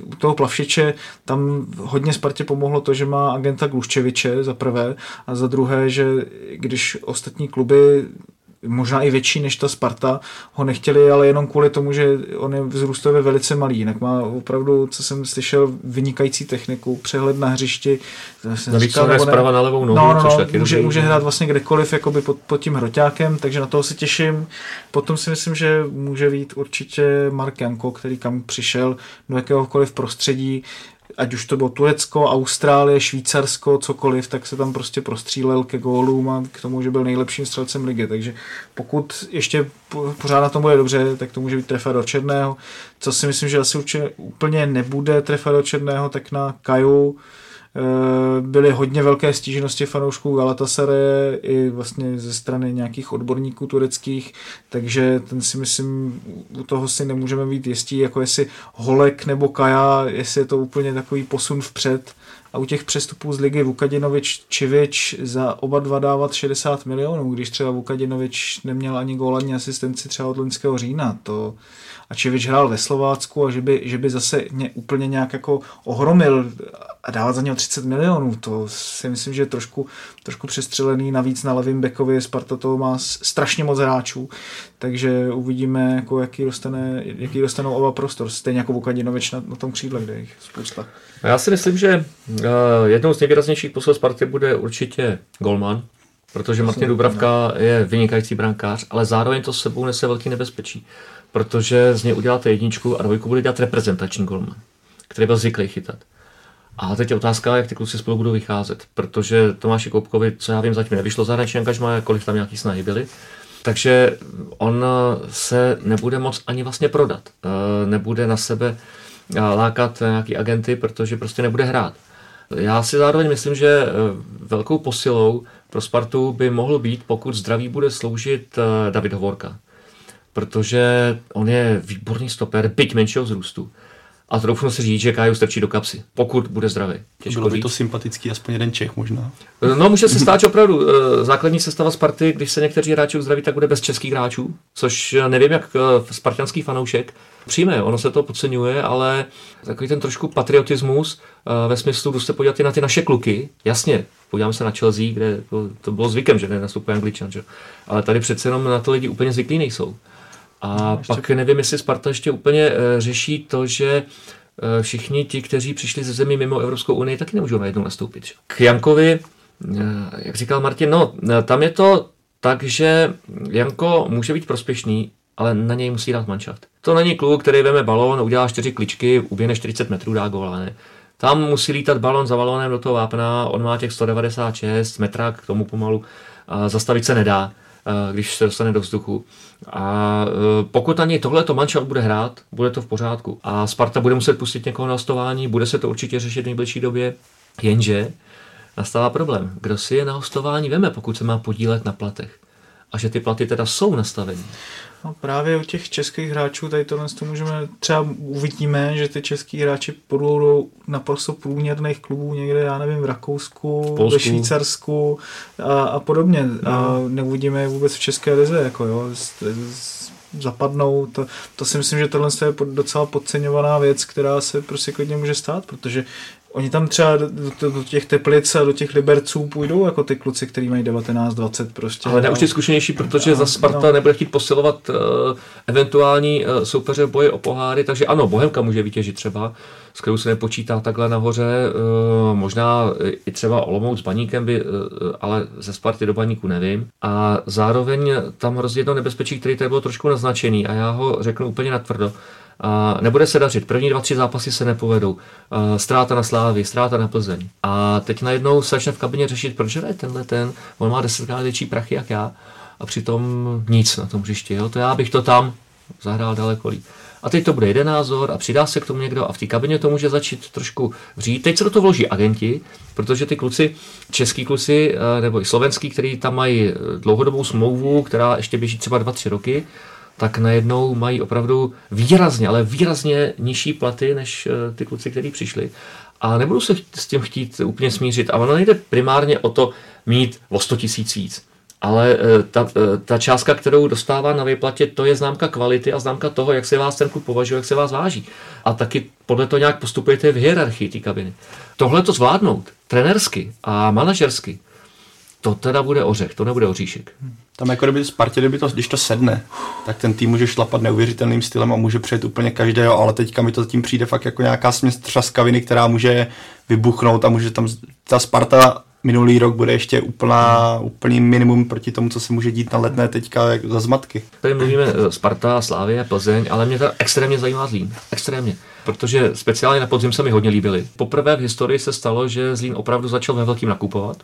Speaker 7: u toho plavšiče tam hodně Spartě pomohlo to, že má agenta Gluščeviče za prvé a za druhé, že když ostatní kluby možná i větší než ta Sparta, ho nechtěli, ale jenom kvůli tomu, že on je vzrůstově velice malý, jinak má opravdu, co jsem slyšel, vynikající techniku, přehled na hřišti.
Speaker 5: Navíc říkal, zprava na levou nohu,
Speaker 7: no, no, což no, taky může, může hrát vlastně kdekoliv jakoby pod, pod tím hroťákem, takže na toho se těším. Potom si myslím, že může být určitě Mark Janko, který kam přišel do jakéhokoliv prostředí, ať už to bylo Turecko, Austrálie, Švýcarsko, cokoliv, tak se tam prostě prostřílel ke gólům a k tomu, že byl nejlepším střelcem ligy. Takže pokud ještě pořád na tom bude dobře, tak to může být trefa do černého. Co si myslím, že asi úplně nebude trefa do černého, tak na Kaju byly hodně velké stížnosti fanoušků Galatasaray i vlastně ze strany nějakých odborníků tureckých, takže ten si myslím, u toho si nemůžeme být jistí, jako jestli Holek nebo Kaja, jestli je to úplně takový posun vpřed, a u těch přestupů z ligy Vukadinovič Čivič za oba dva dávat 60 milionů, když třeba Vukadinovič neměl ani gól, ani asistenci třeba od loňského října. To, a Čivič hrál ve Slovácku a že by, že by zase mě úplně nějak jako ohromil a dávat za něho 30 milionů, to si myslím, že je trošku, trošku přestřelený. Navíc na levém bekovi Sparta to má strašně moc hráčů, takže uvidíme, jako jaký, dostane, jaký dostanou oba prostor. Stejně jako Vukadinovič na, na tom křídle, kde je jich spousta.
Speaker 5: Já si myslím, že uh, jednou z nejvýraznějších posil Sparty bude určitě Golman, protože Martin Dubravka je vynikající brankář, ale zároveň to s sebou nese velký nebezpečí, protože z něj uděláte jedničku a dvojku bude dělat reprezentační golman, který byl zvyklý chytat. A teď je otázka, jak ty kluci spolu budou vycházet, protože Tomáši Koupkovi, co já vím, zatím nevyšlo zahraniční angažma, kolik tam nějaký snahy byly. Takže on se nebude moc ani vlastně prodat. Eh, nebude na sebe eh, lákat nějaký agenty, protože prostě nebude hrát. Já si zároveň myslím, že eh, velkou posilou pro Spartu by mohl být, pokud zdraví bude sloužit David Hovorka. Protože on je výborný stoper, byť menšího vzrůstu a troufnu si říct, že Káju strčí do kapsy, pokud bude zdravý.
Speaker 6: Těžko Bylo by to sympatický, aspoň jeden Čech možná.
Speaker 5: No, může se stát, že opravdu eh, základní sestava Sparty, když se někteří hráči uzdraví, tak bude bez českých hráčů, což nevím, jak eh, spartanský fanoušek přijme. Ono se to podceňuje, ale takový ten trošku patriotismus eh, ve smyslu, jdu se podívat i na ty naše kluky, jasně, podíváme se na Chelsea, kde to, to bylo zvykem, že nenastupuje Angličan, že? ale tady přece jenom na to lidi úplně zvyklí nejsou. A no, ještě... pak nevím, jestli Sparta ještě úplně uh, řeší to, že uh, všichni ti, kteří přišli ze zemí mimo Evropskou unii, taky nemůžou najednou nastoupit. Že? K Jankovi, uh, jak říkal Martin, no, tam je to tak, že Janko může být prospěšný, ale na něj musí dát manšaft. To není kluk, který veme balón, udělá čtyři kličky, uběhne 40 metrů, dá gól, ne. Tam musí lítat balon za balónem do toho vápna, on má těch 196 metrák k tomu pomalu, a zastavit se nedá. Eh, když se dostane do vzduchu. A eh, pokud ani tohle to manšaft bude hrát, bude to v pořádku. A Sparta bude muset pustit někoho na hostování, bude se to určitě řešit v nejbližší době, jenže nastává problém. Kdo si je na hostování veme, pokud se má podílet na platech? A že ty platy teda jsou nastaveny.
Speaker 7: No právě u těch českých hráčů tady tohle to můžeme, třeba uvidíme, že ty český hráči podloudou naprosto průměrných klubů někde, já nevím, v Rakousku, Polsku. ve Švýcarsku a, a podobně. No. A neuvidíme je vůbec v České lize, jako jo, z, z, zapadnou. To, to si myslím, že tohle je docela podceňovaná věc, která se prostě klidně může stát, protože Oni tam třeba do, do, do těch teplic a do těch liberců půjdou jako ty kluci, kteří mají 19-20 prostě.
Speaker 5: Ale ne už ty zkušenější, protože za Sparta no. nebude chtít posilovat uh, eventuální uh, soupeře v boji o poháry, takže ano, Bohemka může vytěžit třeba, s kterou se nepočítá takhle nahoře, uh, možná i třeba Olomouc s Baníkem by, uh, ale ze Sparty do Baníku nevím. A zároveň tam hrozí jedno nebezpečí, který tady bylo trošku naznačený a já ho řeknu úplně natvrdo. Nebude se dařit. První dva, tři zápasy se nepovedou. Ztráta na Slávy, ztráta na Plzeň. A teď najednou se začne v kabině řešit, proč hraje tenhle ten, on má desetkrát větší prachy jak já a přitom nic na tom hřišti. Jo? To já bych to tam zahrál daleko líp. A teď to bude jeden názor a přidá se k tomu někdo a v té kabině to může začít trošku vřít. Teď se do toho vloží agenti, protože ty kluci, český kluci eh, nebo i slovenský, kteří tam mají dlouhodobou smlouvu, která ještě běží třeba 2-3 roky, tak najednou mají opravdu výrazně, ale výrazně nižší platy než eh, ty kluci, kteří přišli. A nebudu se s tím chtít úplně smířit. A ono nejde primárně o to mít o 100 tisíc víc. Ale eh, ta, eh, ta částka, kterou dostává na výplatě, to je známka kvality a známka toho, jak se vás ten klub považuje, jak se vás váží. A taky podle toho nějak postupujete v hierarchii té kabiny. Tohle to zvládnout trenersky a manažersky, to teda bude ořech, to nebude oříšek.
Speaker 6: Tam jako kdyby Spartě, kdyby to, když to sedne, tak ten tým může šlapat neuvěřitelným stylem a může přejet úplně každého, ale teďka mi to tím přijde fakt jako nějaká směs třaskaviny, která může vybuchnout a může tam ta Sparta minulý rok bude ještě úplná, úplný minimum proti tomu, co se může dít na letné teďka jak za zmatky.
Speaker 5: Tady mluvíme eh, Sparta, Slávě, Plzeň, ale mě to extrémně zajímá Zlín. Extrémně. Protože speciálně na podzim se mi hodně líbily. Poprvé v historii se stalo, že Zlín opravdu začal ve velkým nakupovat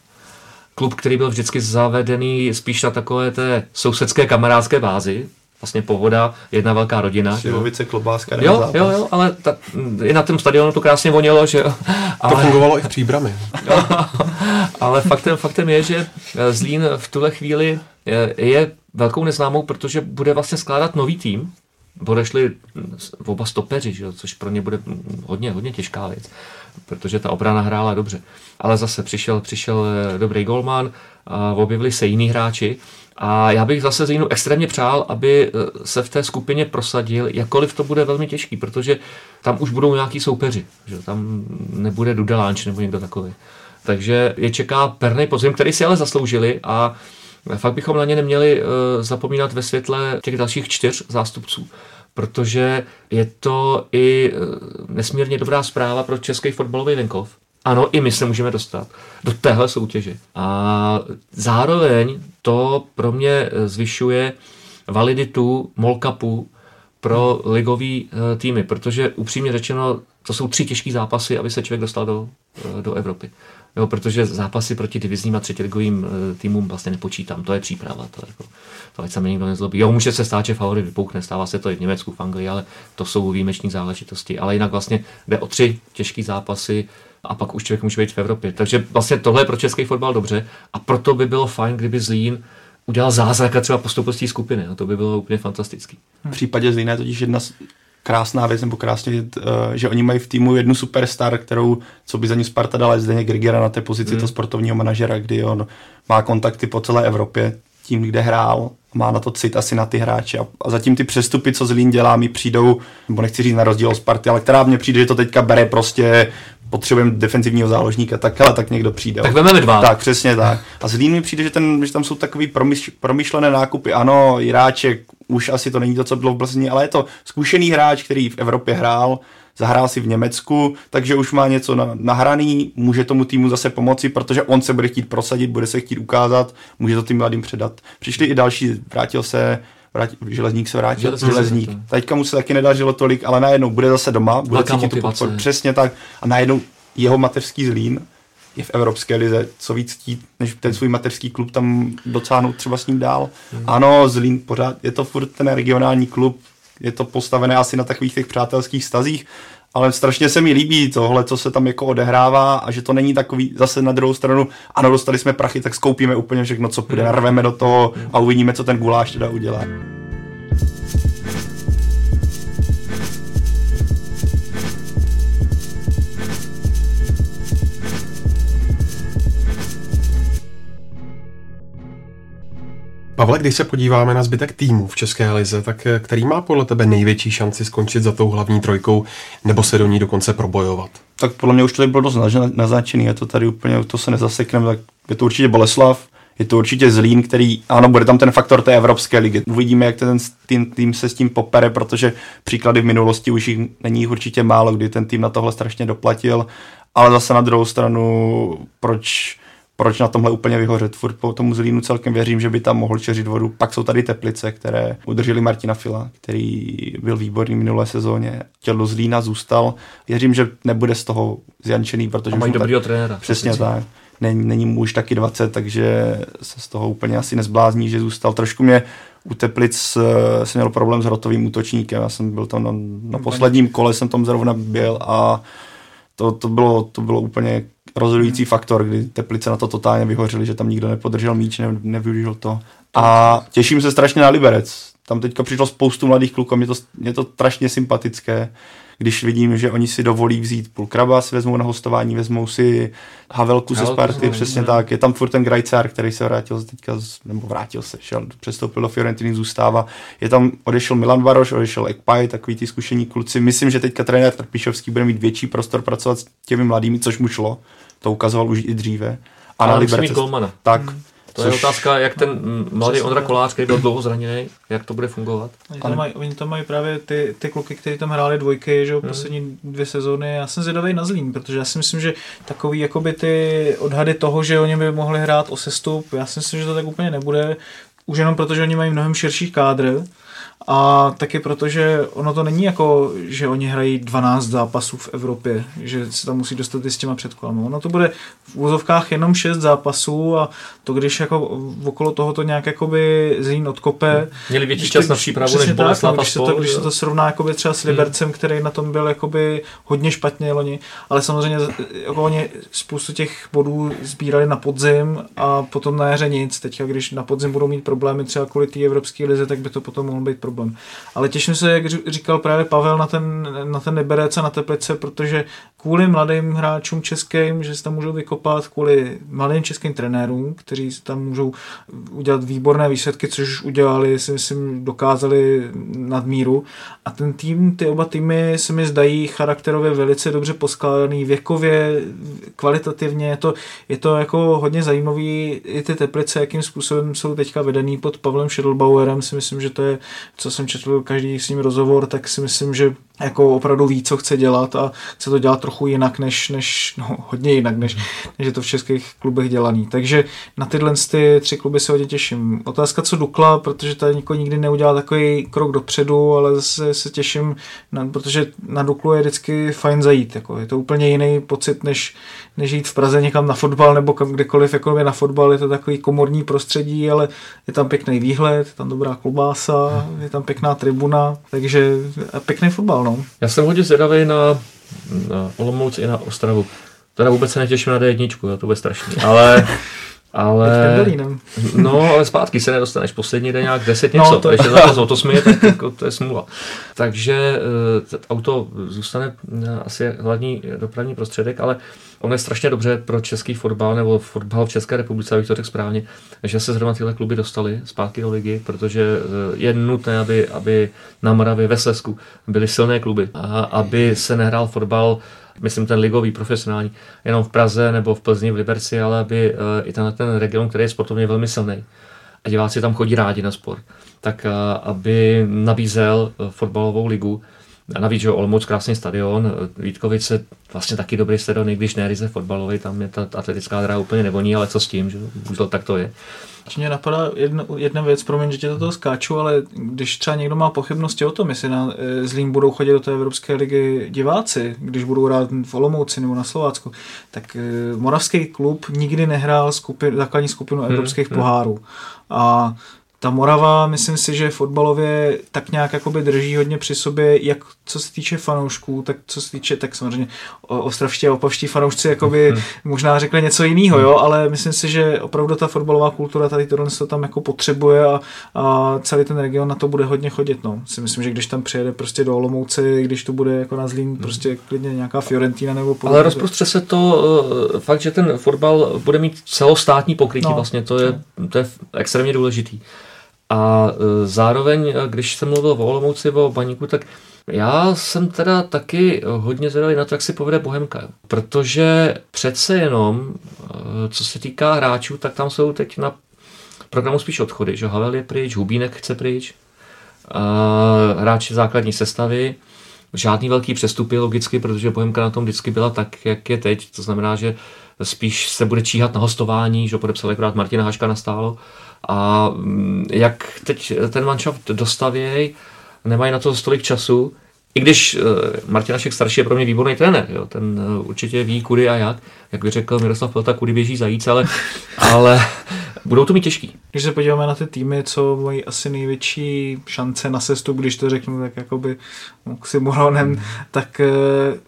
Speaker 5: klub, který byl vždycky zavedený spíš na takové té sousedské kamarádské bázi, vlastně pohoda, jedna velká rodina.
Speaker 6: Šilovice, klobáska,
Speaker 5: jo, zápas. jo, jo, ale ta, i na tom stadionu to krásně vonělo, že jo.
Speaker 4: Ale, to fungovalo i v příbrami.
Speaker 5: ale faktem, faktem je, že Zlín v tuhle chvíli je, je velkou neznámou, protože bude vlastně skládat nový tým, odešli oba stopeři, že což pro ně bude hodně, hodně těžká věc, protože ta obrana hrála dobře. Ale zase přišel, přišel eh, dobrý golman, a objevili se jiní hráči a já bych zase Zínu extrémně přál, aby eh, se v té skupině prosadil, jakkoliv to bude velmi těžký, protože tam už budou nějaký soupeři, že tam nebude Dudelánč nebo někdo takový. Takže je čeká perný podzim, který si ale zasloužili a Fakt bychom na ně neměli uh, zapomínat ve světle těch dalších čtyř zástupců, protože je to i uh, nesmírně dobrá zpráva pro český fotbalový venkov. Ano, i my se můžeme dostat do téhle soutěže. A zároveň to pro mě zvyšuje validitu Molkapu pro ligový uh, týmy, protože upřímně řečeno, to jsou tři těžké zápasy, aby se člověk dostal do, do Evropy. Jo, protože zápasy proti divizním a třetiligovým eh, týmům vlastně nepočítám. To je příprava. To, jako, to ať se mi nikdo nezlobí. Jo, může se stát, že favorit vypukne, stává se to i v Německu, v Anglii, ale to jsou výjimeční záležitosti. Ale jinak vlastně jde o tři těžké zápasy a pak už člověk může být v Evropě. Takže vlastně tohle je pro český fotbal dobře a proto by bylo fajn, kdyby Zlín udělal zázrak a třeba postoupil z té skupiny. A to by bylo úplně fantastický.
Speaker 6: V případě Zlína je totiž jedna z krásná věc, nebo krásně, uh, že oni mají v týmu jednu superstar, kterou, co by za ní Sparta dala, je Zdeněk Grigera na té pozici mm. toho sportovního manažera, kdy on má kontakty po celé Evropě tím, kde hrál, má na to cit asi na ty hráče. A, a zatím ty přestupy, co Zlín dělá, mi přijdou, nebo nechci říct na rozdíl od Sparty, ale která mně přijde, že to teďka bere prostě potřebujeme defenzivního záložníka, tak ale tak někdo přijde.
Speaker 5: Tak vememe dva.
Speaker 6: Tak, přesně tak. A Zlín mi přijde, že, ten, že tam jsou takový promyš, promyšlené nákupy. Ano, Jiráček už asi to není to, co bylo v Plzni, ale je to zkušený hráč, který v Evropě hrál, zahrál si v Německu, takže už má něco na, nahraný, může tomu týmu zase pomoci, protože on se bude chtít prosadit, bude se chtít ukázat, může to tím mladým předat. Přišli i další, vrátil se vrátil, železník se vrátil, železník. železník. Teďka mu se taky nedařilo tolik, ale najednou bude zase doma, bude Velká cítit tu podporu, přesně tak, a najednou jeho mateřský zlín je v Evropské lize, co víc chtít, než ten svůj mateřský klub tam docáhnout třeba s ním dál. Hmm. Ano, Zlín pořád, je to furt ten regionální klub, je to postavené asi na takových těch přátelských stazích, ale strašně se mi líbí tohle, co se tam jako odehrává a že to není takový zase na druhou stranu, ano, dostali jsme prachy, tak skoupíme úplně všechno, co půjde, hmm. narveme do toho a uvidíme, co ten guláš teda udělá.
Speaker 4: Pavle, když se podíváme na zbytek týmu v České lize, tak eh, který má podle tebe největší šanci skončit za tou hlavní trojkou nebo se do ní dokonce probojovat?
Speaker 6: Tak podle mě už to bylo dost naznačený, je to tady úplně, to se nezasekneme, tak je to určitě Boleslav, je to určitě Zlín, který, ano, bude tam ten faktor té Evropské ligy. Uvidíme, jak ten tým, tým se s tím popere, protože příklady v minulosti už jich není určitě málo, kdy ten tým na tohle strašně doplatil, ale zase na druhou stranu, proč proč na tomhle úplně vyhořet. Furt po tomu Zlínu celkem věřím, že by tam mohl čeřit vodu. Pak jsou tady Teplice, které udrželi Martina Fila, který byl výborný minulé sezóně. Chtěl do Zlína, zůstal. Věřím, že nebude z toho zjančený, protože...
Speaker 5: A mají dobrýho trenéra.
Speaker 6: Přesně tak. není, není mu už taky 20, takže se z toho úplně asi nezblázní, že zůstal. Trošku mě u Teplic uh, jsem měl problém s rotovým útočníkem, já jsem byl tam na, na posledním kole, jsem tam zrovna byl a to, to, bylo, to bylo úplně rozhodující faktor, kdy Teplice na to totálně vyhořili, že tam nikdo nepodržel míč, ne, nevyužil to. A těším se strašně na Liberec. Tam teďka přišlo spoustu mladých kluků, mě to, mě to strašně sympatické když vidím, že oni si dovolí vzít půl kraba, si vezmou na hostování, vezmou si Havelku ze Sparty, přesně ne. tak. Je tam furt ten Grajcár, který se vrátil teďka, nebo vrátil se, šel, přestoupil do Fiorentiny, zůstává. Je tam, odešel Milan Baroš, odešel Ekpaj, takový ty zkušení kluci. Myslím, že teďka trenér Trpišovský bude mít větší prostor pracovat s těmi mladými, což mu šlo. To ukazoval už i dříve.
Speaker 5: A Ale na Liberce. Tak. Hmm. To
Speaker 6: Což...
Speaker 5: je otázka, jak ten mladý Ondra Kolář, který byl dlouho zraněný, jak to bude fungovat.
Speaker 7: Oni tam mají, oni tam mají právě ty, ty kluky, kteří tam hráli dvojky, že hmm. poslední dvě sezóny. Já jsem zvědavý na Zlín, protože já si myslím, že takový jakoby ty odhady toho, že oni by mohli hrát o sestup, já si myslím, že to tak úplně nebude. Už jenom protože oni mají mnohem širší kádr, a taky proto, že ono to není jako, že oni hrají 12 zápasů v Evropě, že se tam musí dostat i s těma předkolami. Ono to bude v úzovkách jenom 6 zápasů a to, když jako okolo toho to nějak jakoby zín odkope.
Speaker 5: Měli větší čas na přípravu než
Speaker 7: Boleslav no, když, se to, když se to srovná jakoby třeba s hmm. Libercem, hmm. který na tom byl jakoby hodně špatně loni, ale samozřejmě jako oni spoustu těch bodů sbírali na podzim a potom na jaře nic. Teďka, když na podzim budou mít problémy třeba kvůli té evropské lize, tak by to potom mohlo být problém. Ale těším se, jak říkal právě Pavel, na ten, na ten Liberec a na Teplice, protože kvůli mladým hráčům českým, že se tam můžou vykopat, kvůli mladým českým trenérům, kteří tam můžou udělat výborné výsledky, což už udělali, si myslím, dokázali nadmíru. A ten tým, ty oba týmy se mi zdají charakterově velice dobře poskládaný, věkově, kvalitativně, je to, je to jako hodně zajímavý, i ty Teplice, jakým způsobem jsou teďka vedený pod Pavlem Schädelbauerem, si myslím, že to je, co jsem četl každý s ním rozhovor, tak si myslím, že jako opravdu ví, co chce dělat a chce to dělat trochu jinak, než, než no, hodně jinak, než, než je to v českých klubech dělaný. Takže na tyhle ty tři kluby se hodně těším. Otázka, co Dukla, protože tady nikdo nikdy neudělal takový krok dopředu, ale zase se těším, na, protože na Duklu je vždycky fajn zajít. Jako, je to úplně jiný pocit, než, než jít v Praze někam na fotbal nebo kam kdekoliv jako na fotbal. Je to takový komorní prostředí, ale je tam pěkný výhled, je tam dobrá klobása, je tam pěkná tribuna, takže pěkný fotbal. No.
Speaker 5: Já jsem hodně zvědavý na, na Olomouc i na Ostravu. Teda vůbec se netěším na D1, to bude strašný, ale ale, no, ale zpátky se nedostaneš. Poslední den nějak 10 no, něco. No, to... Ještě za to, to smije, tak jako, to je smůla. Takže uh, auto zůstane asi hlavní dopravní prostředek, ale on je strašně dobře pro český fotbal nebo fotbal v České republice, abych to řekl správně, že se zrovna tyhle kluby dostali zpátky do ligy, protože uh, je nutné, aby, aby na Moravě, ve Slesku byly silné kluby a aby se nehrál fotbal myslím ten ligový, profesionální, jenom v Praze nebo v Plzni, v Liberci, ale aby eh, i ten, ten region, který je sportovně velmi silný, a diváci tam chodí rádi na sport, tak eh, aby nabízel eh, fotbalovou ligu, a navíc, že Olomouc krásný stadion, Vítkovice vlastně taky dobrý stadion, i když ne ryze fotbalový, tam je ta atletická dráha úplně nevoní, ale co s tím, že to tak to je.
Speaker 7: Mě napadá jedna, jedna věc, promiň, že tě do toho skáču, ale když třeba někdo má pochybnosti o tom, jestli na e, Zlín budou chodit do té Evropské ligy diváci, když budou hrát v Olomouci nebo na Slovácku, tak e, Moravský klub nikdy nehrál skupin, základní skupinu hmm, evropských hmm. pohárů. A ta Morava, myslím si, že fotbalově tak nějak jakoby drží hodně při sobě, jak co se týče fanoušků, tak co se týče, tak samozřejmě ostravští a opavští fanoušci jakoby hmm. možná řekli něco jiného, jo, ale myslím si, že opravdu ta fotbalová kultura tady tohle se tam jako potřebuje a, a, celý ten region na to bude hodně chodit, no. Si myslím, že když tam přijede prostě do Olomouce, když to bude jako na Zlín, hmm. prostě klidně nějaká Fiorentina nebo
Speaker 5: podobně. Ale rozprostře se to uh, fakt, že ten fotbal bude mít celostátní pokrytí, no, vlastně to je, to je extrémně důležitý. A e, zároveň, e, když jsem mluvil o Olomouci, o Baníku, tak já jsem teda taky hodně zvědavý na to, jak si povede Bohemka. Protože přece jenom, e, co se týká hráčů, tak tam jsou teď na programu spíš odchody, že Havel je pryč, Hubínek chce pryč, hráči základní sestavy, žádný velký přestupy logicky, protože Bohemka na tom vždycky byla tak, jak je teď, to znamená, že spíš se bude číhat na hostování, že podepsal akorát Martina Haška na stálo a mm, jak teď ten manšaft dostavějí, nemají na to stolik času, i když uh, Martinašek starší je pro mě výborný trenér, jo, ten uh, určitě ví kudy a jak, jak by řekl Miroslav Pelta, kudy běží zajíc, ale, ale budou to mít těžký.
Speaker 7: Když se podíváme na ty týmy, co mají asi největší šance na sestup, když to řeknu tak jakoby oxymoronem, hmm. tak eh,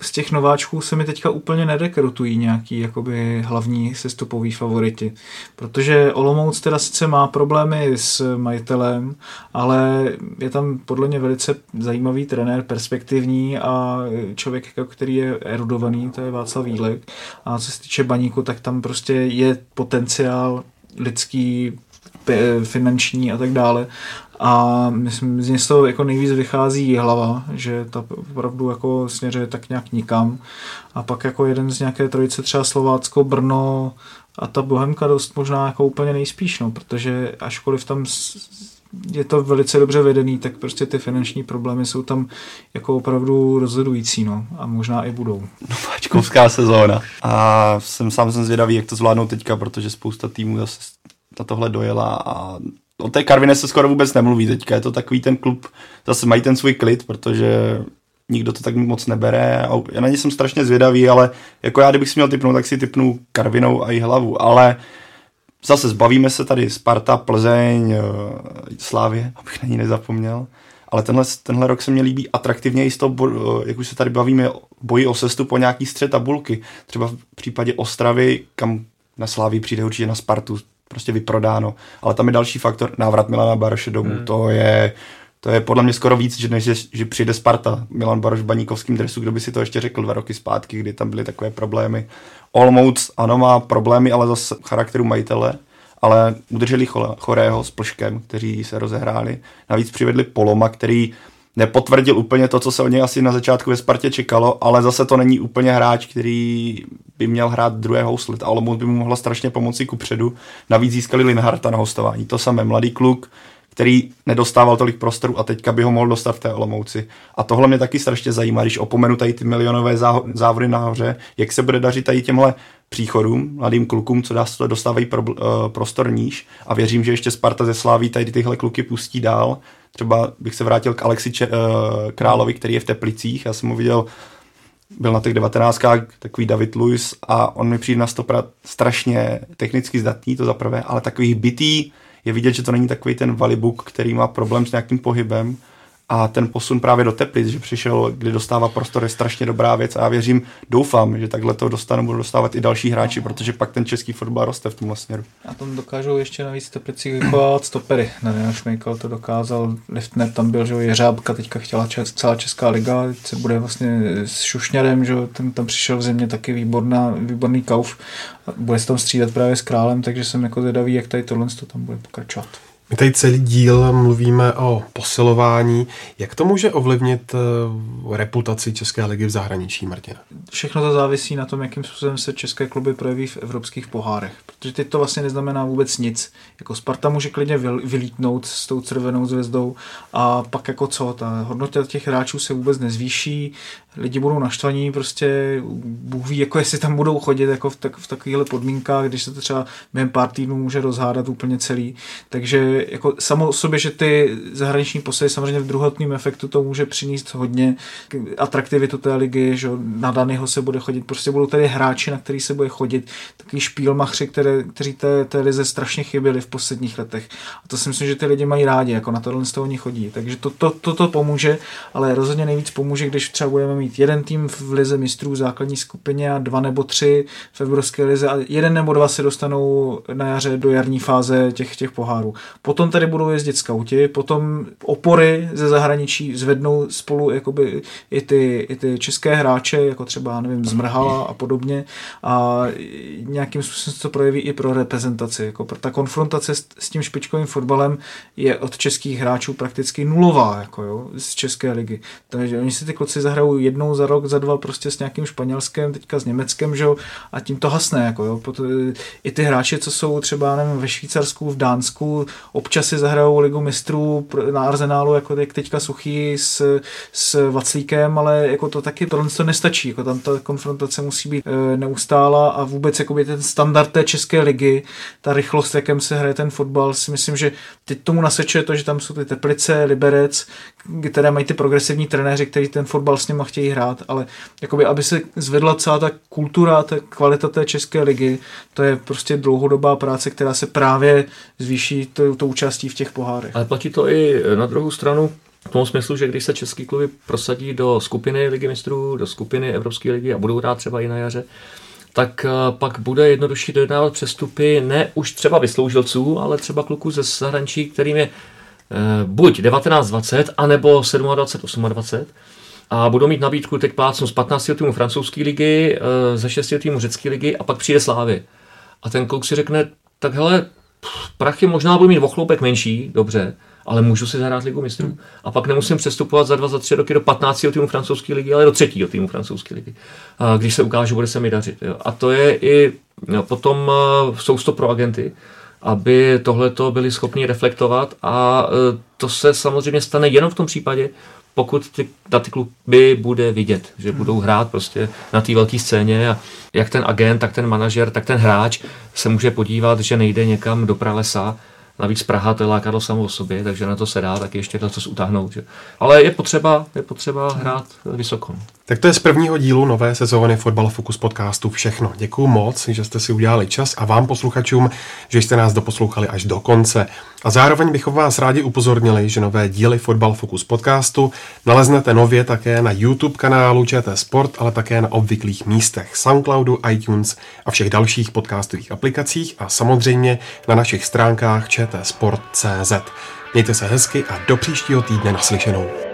Speaker 7: z těch nováčků se mi teďka úplně nedekrutují nějaký jakoby hlavní sestupový favoriti. Protože Olomouc teda sice má problémy s majitelem, ale je tam podle mě velice zajímavý trenér, perspektivní a člověk, jako který je erudovaný, to je Václav Vílek. A co se týče baníku, tak tam prostě je potenciál lidský, finanční a tak dále. A myslím, z něj z toho jako nejvíc vychází hlava, že ta opravdu jako směřuje tak nějak nikam. A pak jako jeden z nějaké trojice třeba Slovácko, Brno a ta Bohemka dost možná jako úplně nejspíš, no, protože ažkoliv tam je to velice dobře vedený, tak prostě ty finanční problémy jsou tam jako opravdu rozhodující, no, a možná i budou.
Speaker 6: Nováčkovská sezóna. A jsem sám jsem zvědavý, jak to zvládnou teďka, protože spousta týmů zase na tohle dojela a o té Karvine se skoro vůbec nemluví teďka. Je to takový ten klub, zase mají ten svůj klid, protože nikdo to tak moc nebere a já na ně jsem strašně zvědavý, ale jako já, kdybych si měl typnout, tak si typnu Karvinou a i hlavu, ale zase zbavíme se tady Sparta, Plzeň, eh, Slávě, abych na ní nezapomněl, ale tenhle, tenhle rok se mě líbí atraktivně i z toho, eh, jak už se tady bavíme, boji o sestup po nějaký střed tabulky. Třeba v případě Ostravy, kam na Slávii přijde určitě na Spartu, prostě vyprodáno. Ale tam je další faktor, návrat Milana Baroše domů. Hmm. To je to je podle mě skoro víc, že než že, že přijde Sparta. Milan Baroš v baníkovském dresu, kdo by si to ještě řekl dva roky zpátky, kdy tam byly takové problémy. Olmouc, ano, má problémy, ale zase charakteru majitele, ale udrželi Chorého s Plškem, kteří se rozehráli. Navíc přivedli Poloma, který nepotvrdil úplně to, co se o něj asi na začátku ve Spartě čekalo, ale zase to není úplně hráč, který by měl hrát druhé houslet a Olomouc by mu mohla strašně pomoci ku předu. Navíc získali Linharta na hostování. To samé mladý kluk, který nedostával tolik prostoru a teďka by ho mohl dostat v té Olomouci. A tohle mě taky strašně zajímá, když opomenu tady ty milionové závody nahoře, jak se bude dařit tady těmhle příchodům, mladým klukům, co dostávají pro, uh, prostor níž a věřím, že ještě Sparta ze Sláví tady tyhle kluky pustí dál. Třeba bych se vrátil k Alexi Če- uh, Královi, který je v Teplicích, já jsem ho viděl byl na těch 19. takový David Lewis a on mi přijde na stopra strašně technicky zdatný, to za prvé, ale takový bytý, je vidět, že to není takový ten valibuk, který má problém s nějakým pohybem a ten posun právě do Teplic, že přišel, kdy dostává prostor, je strašně dobrá věc a já věřím, doufám, že takhle to dostanou, budou dostávat i další hráči, protože pak ten český fotbal roste v tom směru.
Speaker 7: A tam dokážou ještě navíc Teplicích vychovávat stopery. Nevím, Šmejkal to dokázal, Liftner tam byl, že jo, Jeřábka teďka chtěla čes, celá Česká liga, se bude vlastně s Šušňarem, že ten tam přišel v zimě taky výborná, výborný kauf, bude se tam střídat právě s králem, takže jsem jako zvědavý, jak tady tohle to tam bude pokračovat.
Speaker 4: My tady celý díl mluvíme o posilování. Jak to může ovlivnit eh, reputaci České ligy v zahraničí, Martina?
Speaker 7: Všechno to závisí na tom, jakým způsobem se české kluby projeví v evropských pohárech. Protože teď to vlastně neznamená vůbec nic. Jako Sparta může klidně vylítnout s tou červenou zvězdou a pak jako co, ta hodnota těch hráčů se vůbec nezvýší, lidi budou naštvaní, prostě Bůh ví, jako jestli tam budou chodit jako v, tak, v takovýchhle podmínkách, když se to třeba během pár týdnů může rozhádat úplně celý. Takže jako samo o sobě, že ty zahraniční posily samozřejmě v druhotném efektu to může přinést hodně atraktivitu té ligy, že na daného se bude chodit, prostě budou tady hráči, na který se bude chodit, takový špílmachři, které, kteří té, té lize strašně chyběli v posledních letech. A to si myslím, že ty lidi mají rádi, jako na tohle z toho oni chodí. Takže to, to, to, to pomůže, ale rozhodně nejvíc pomůže, když třeba budeme mít mít jeden tým v lize mistrů v základní skupině a dva nebo tři v Evropské lize a jeden nebo dva se dostanou na jaře do jarní fáze těch, těch pohárů. Potom tady budou jezdit skauti, potom opory ze zahraničí zvednou spolu jakoby i ty, i ty české hráče, jako třeba, nevím, Zmrhala a podobně a nějakým způsobem se to projeví i pro reprezentaci. Jako ta konfrontace s, s tím špičkovým fotbalem je od českých hráčů prakticky nulová, jako jo, z České ligy. Takže oni si ty kluci zahrajou jednou za rok, za dva prostě s nějakým Španělskem, teďka s Německem, že jo, a tím to hasne, jako jo. I ty hráči, co jsou třeba, nevím, ve Švýcarsku, v Dánsku, občas si zahrajou ligu mistrů na Arsenálu, jako jak teďka Suchý s, s Vaclíkem, ale jako to taky, tohle to nestačí, jako tam ta konfrontace musí být e, neustála a vůbec jako ten standard té české ligy, ta rychlost, jakém se hraje ten fotbal, si myslím, že teď tomu nasvědčuje to, že tam jsou ty Teplice, Liberec, které mají ty progresivní trenéři, kteří ten fotbal s nimi chtějí hrát, ale jakoby, aby se zvedla celá ta kultura, ta kvalita té české ligy, to je prostě dlouhodobá práce, která se právě zvýší tou účastí v těch pohárech.
Speaker 5: Ale platí to i na druhou stranu, v tom smyslu, že když se český kluby prosadí do skupiny ligy mistrů, do skupiny Evropské ligy a budou hrát třeba i na jaře, tak eh, pak bude jednodušší dodávat přestupy ne už třeba vysloužilců, ale třeba kluků ze zahraničí, kterým je eh, buď 19-20, anebo 27-28 a budou mít nabídku teď plácnu z 15 týmů francouzské ligy, eh, ze 6 týmů řecké ligy a pak přijde Slávy. A ten kluk si řekne, tak hele, prachy možná budu mít o chloupek menší, dobře, ale můžu si zahrát ligu mistrů. A pak nemusím přestupovat za dva, za tři roky do 15. týmu francouzské ligy, ale do třetího týmu francouzské ligy. A když se ukáže, bude se mi dařit. Jo. A to je i jo, potom uh, jsou to pro agenty, aby tohleto byli schopni reflektovat a uh, to se samozřejmě stane jenom v tom případě, pokud ty, na ty kluby bude vidět, že budou hrát prostě na té velké scéně a jak ten agent, tak ten manažer, tak ten hráč se může podívat, že nejde někam do pralesa, Navíc Praha to je lákadlo samo o sobě, takže na to se dá taky ještě to co utáhnout. Že? Ale je potřeba, je potřeba hrát vysoko.
Speaker 4: Tak to je z prvního dílu nové sezóny Fotbal Focus podcastu všechno. Děkuji moc, že jste si udělali čas a vám posluchačům, že jste nás doposlouchali až do konce. A zároveň bychom vás rádi upozornili, že nové díly Fotbal Focus podcastu naleznete nově také na YouTube kanálu ČT Sport, ale také na obvyklých místech Soundcloudu, iTunes a všech dalších podcastových aplikacích a samozřejmě na našich stránkách čtsport.cz. Mějte se hezky a do příštího týdne naslyšenou.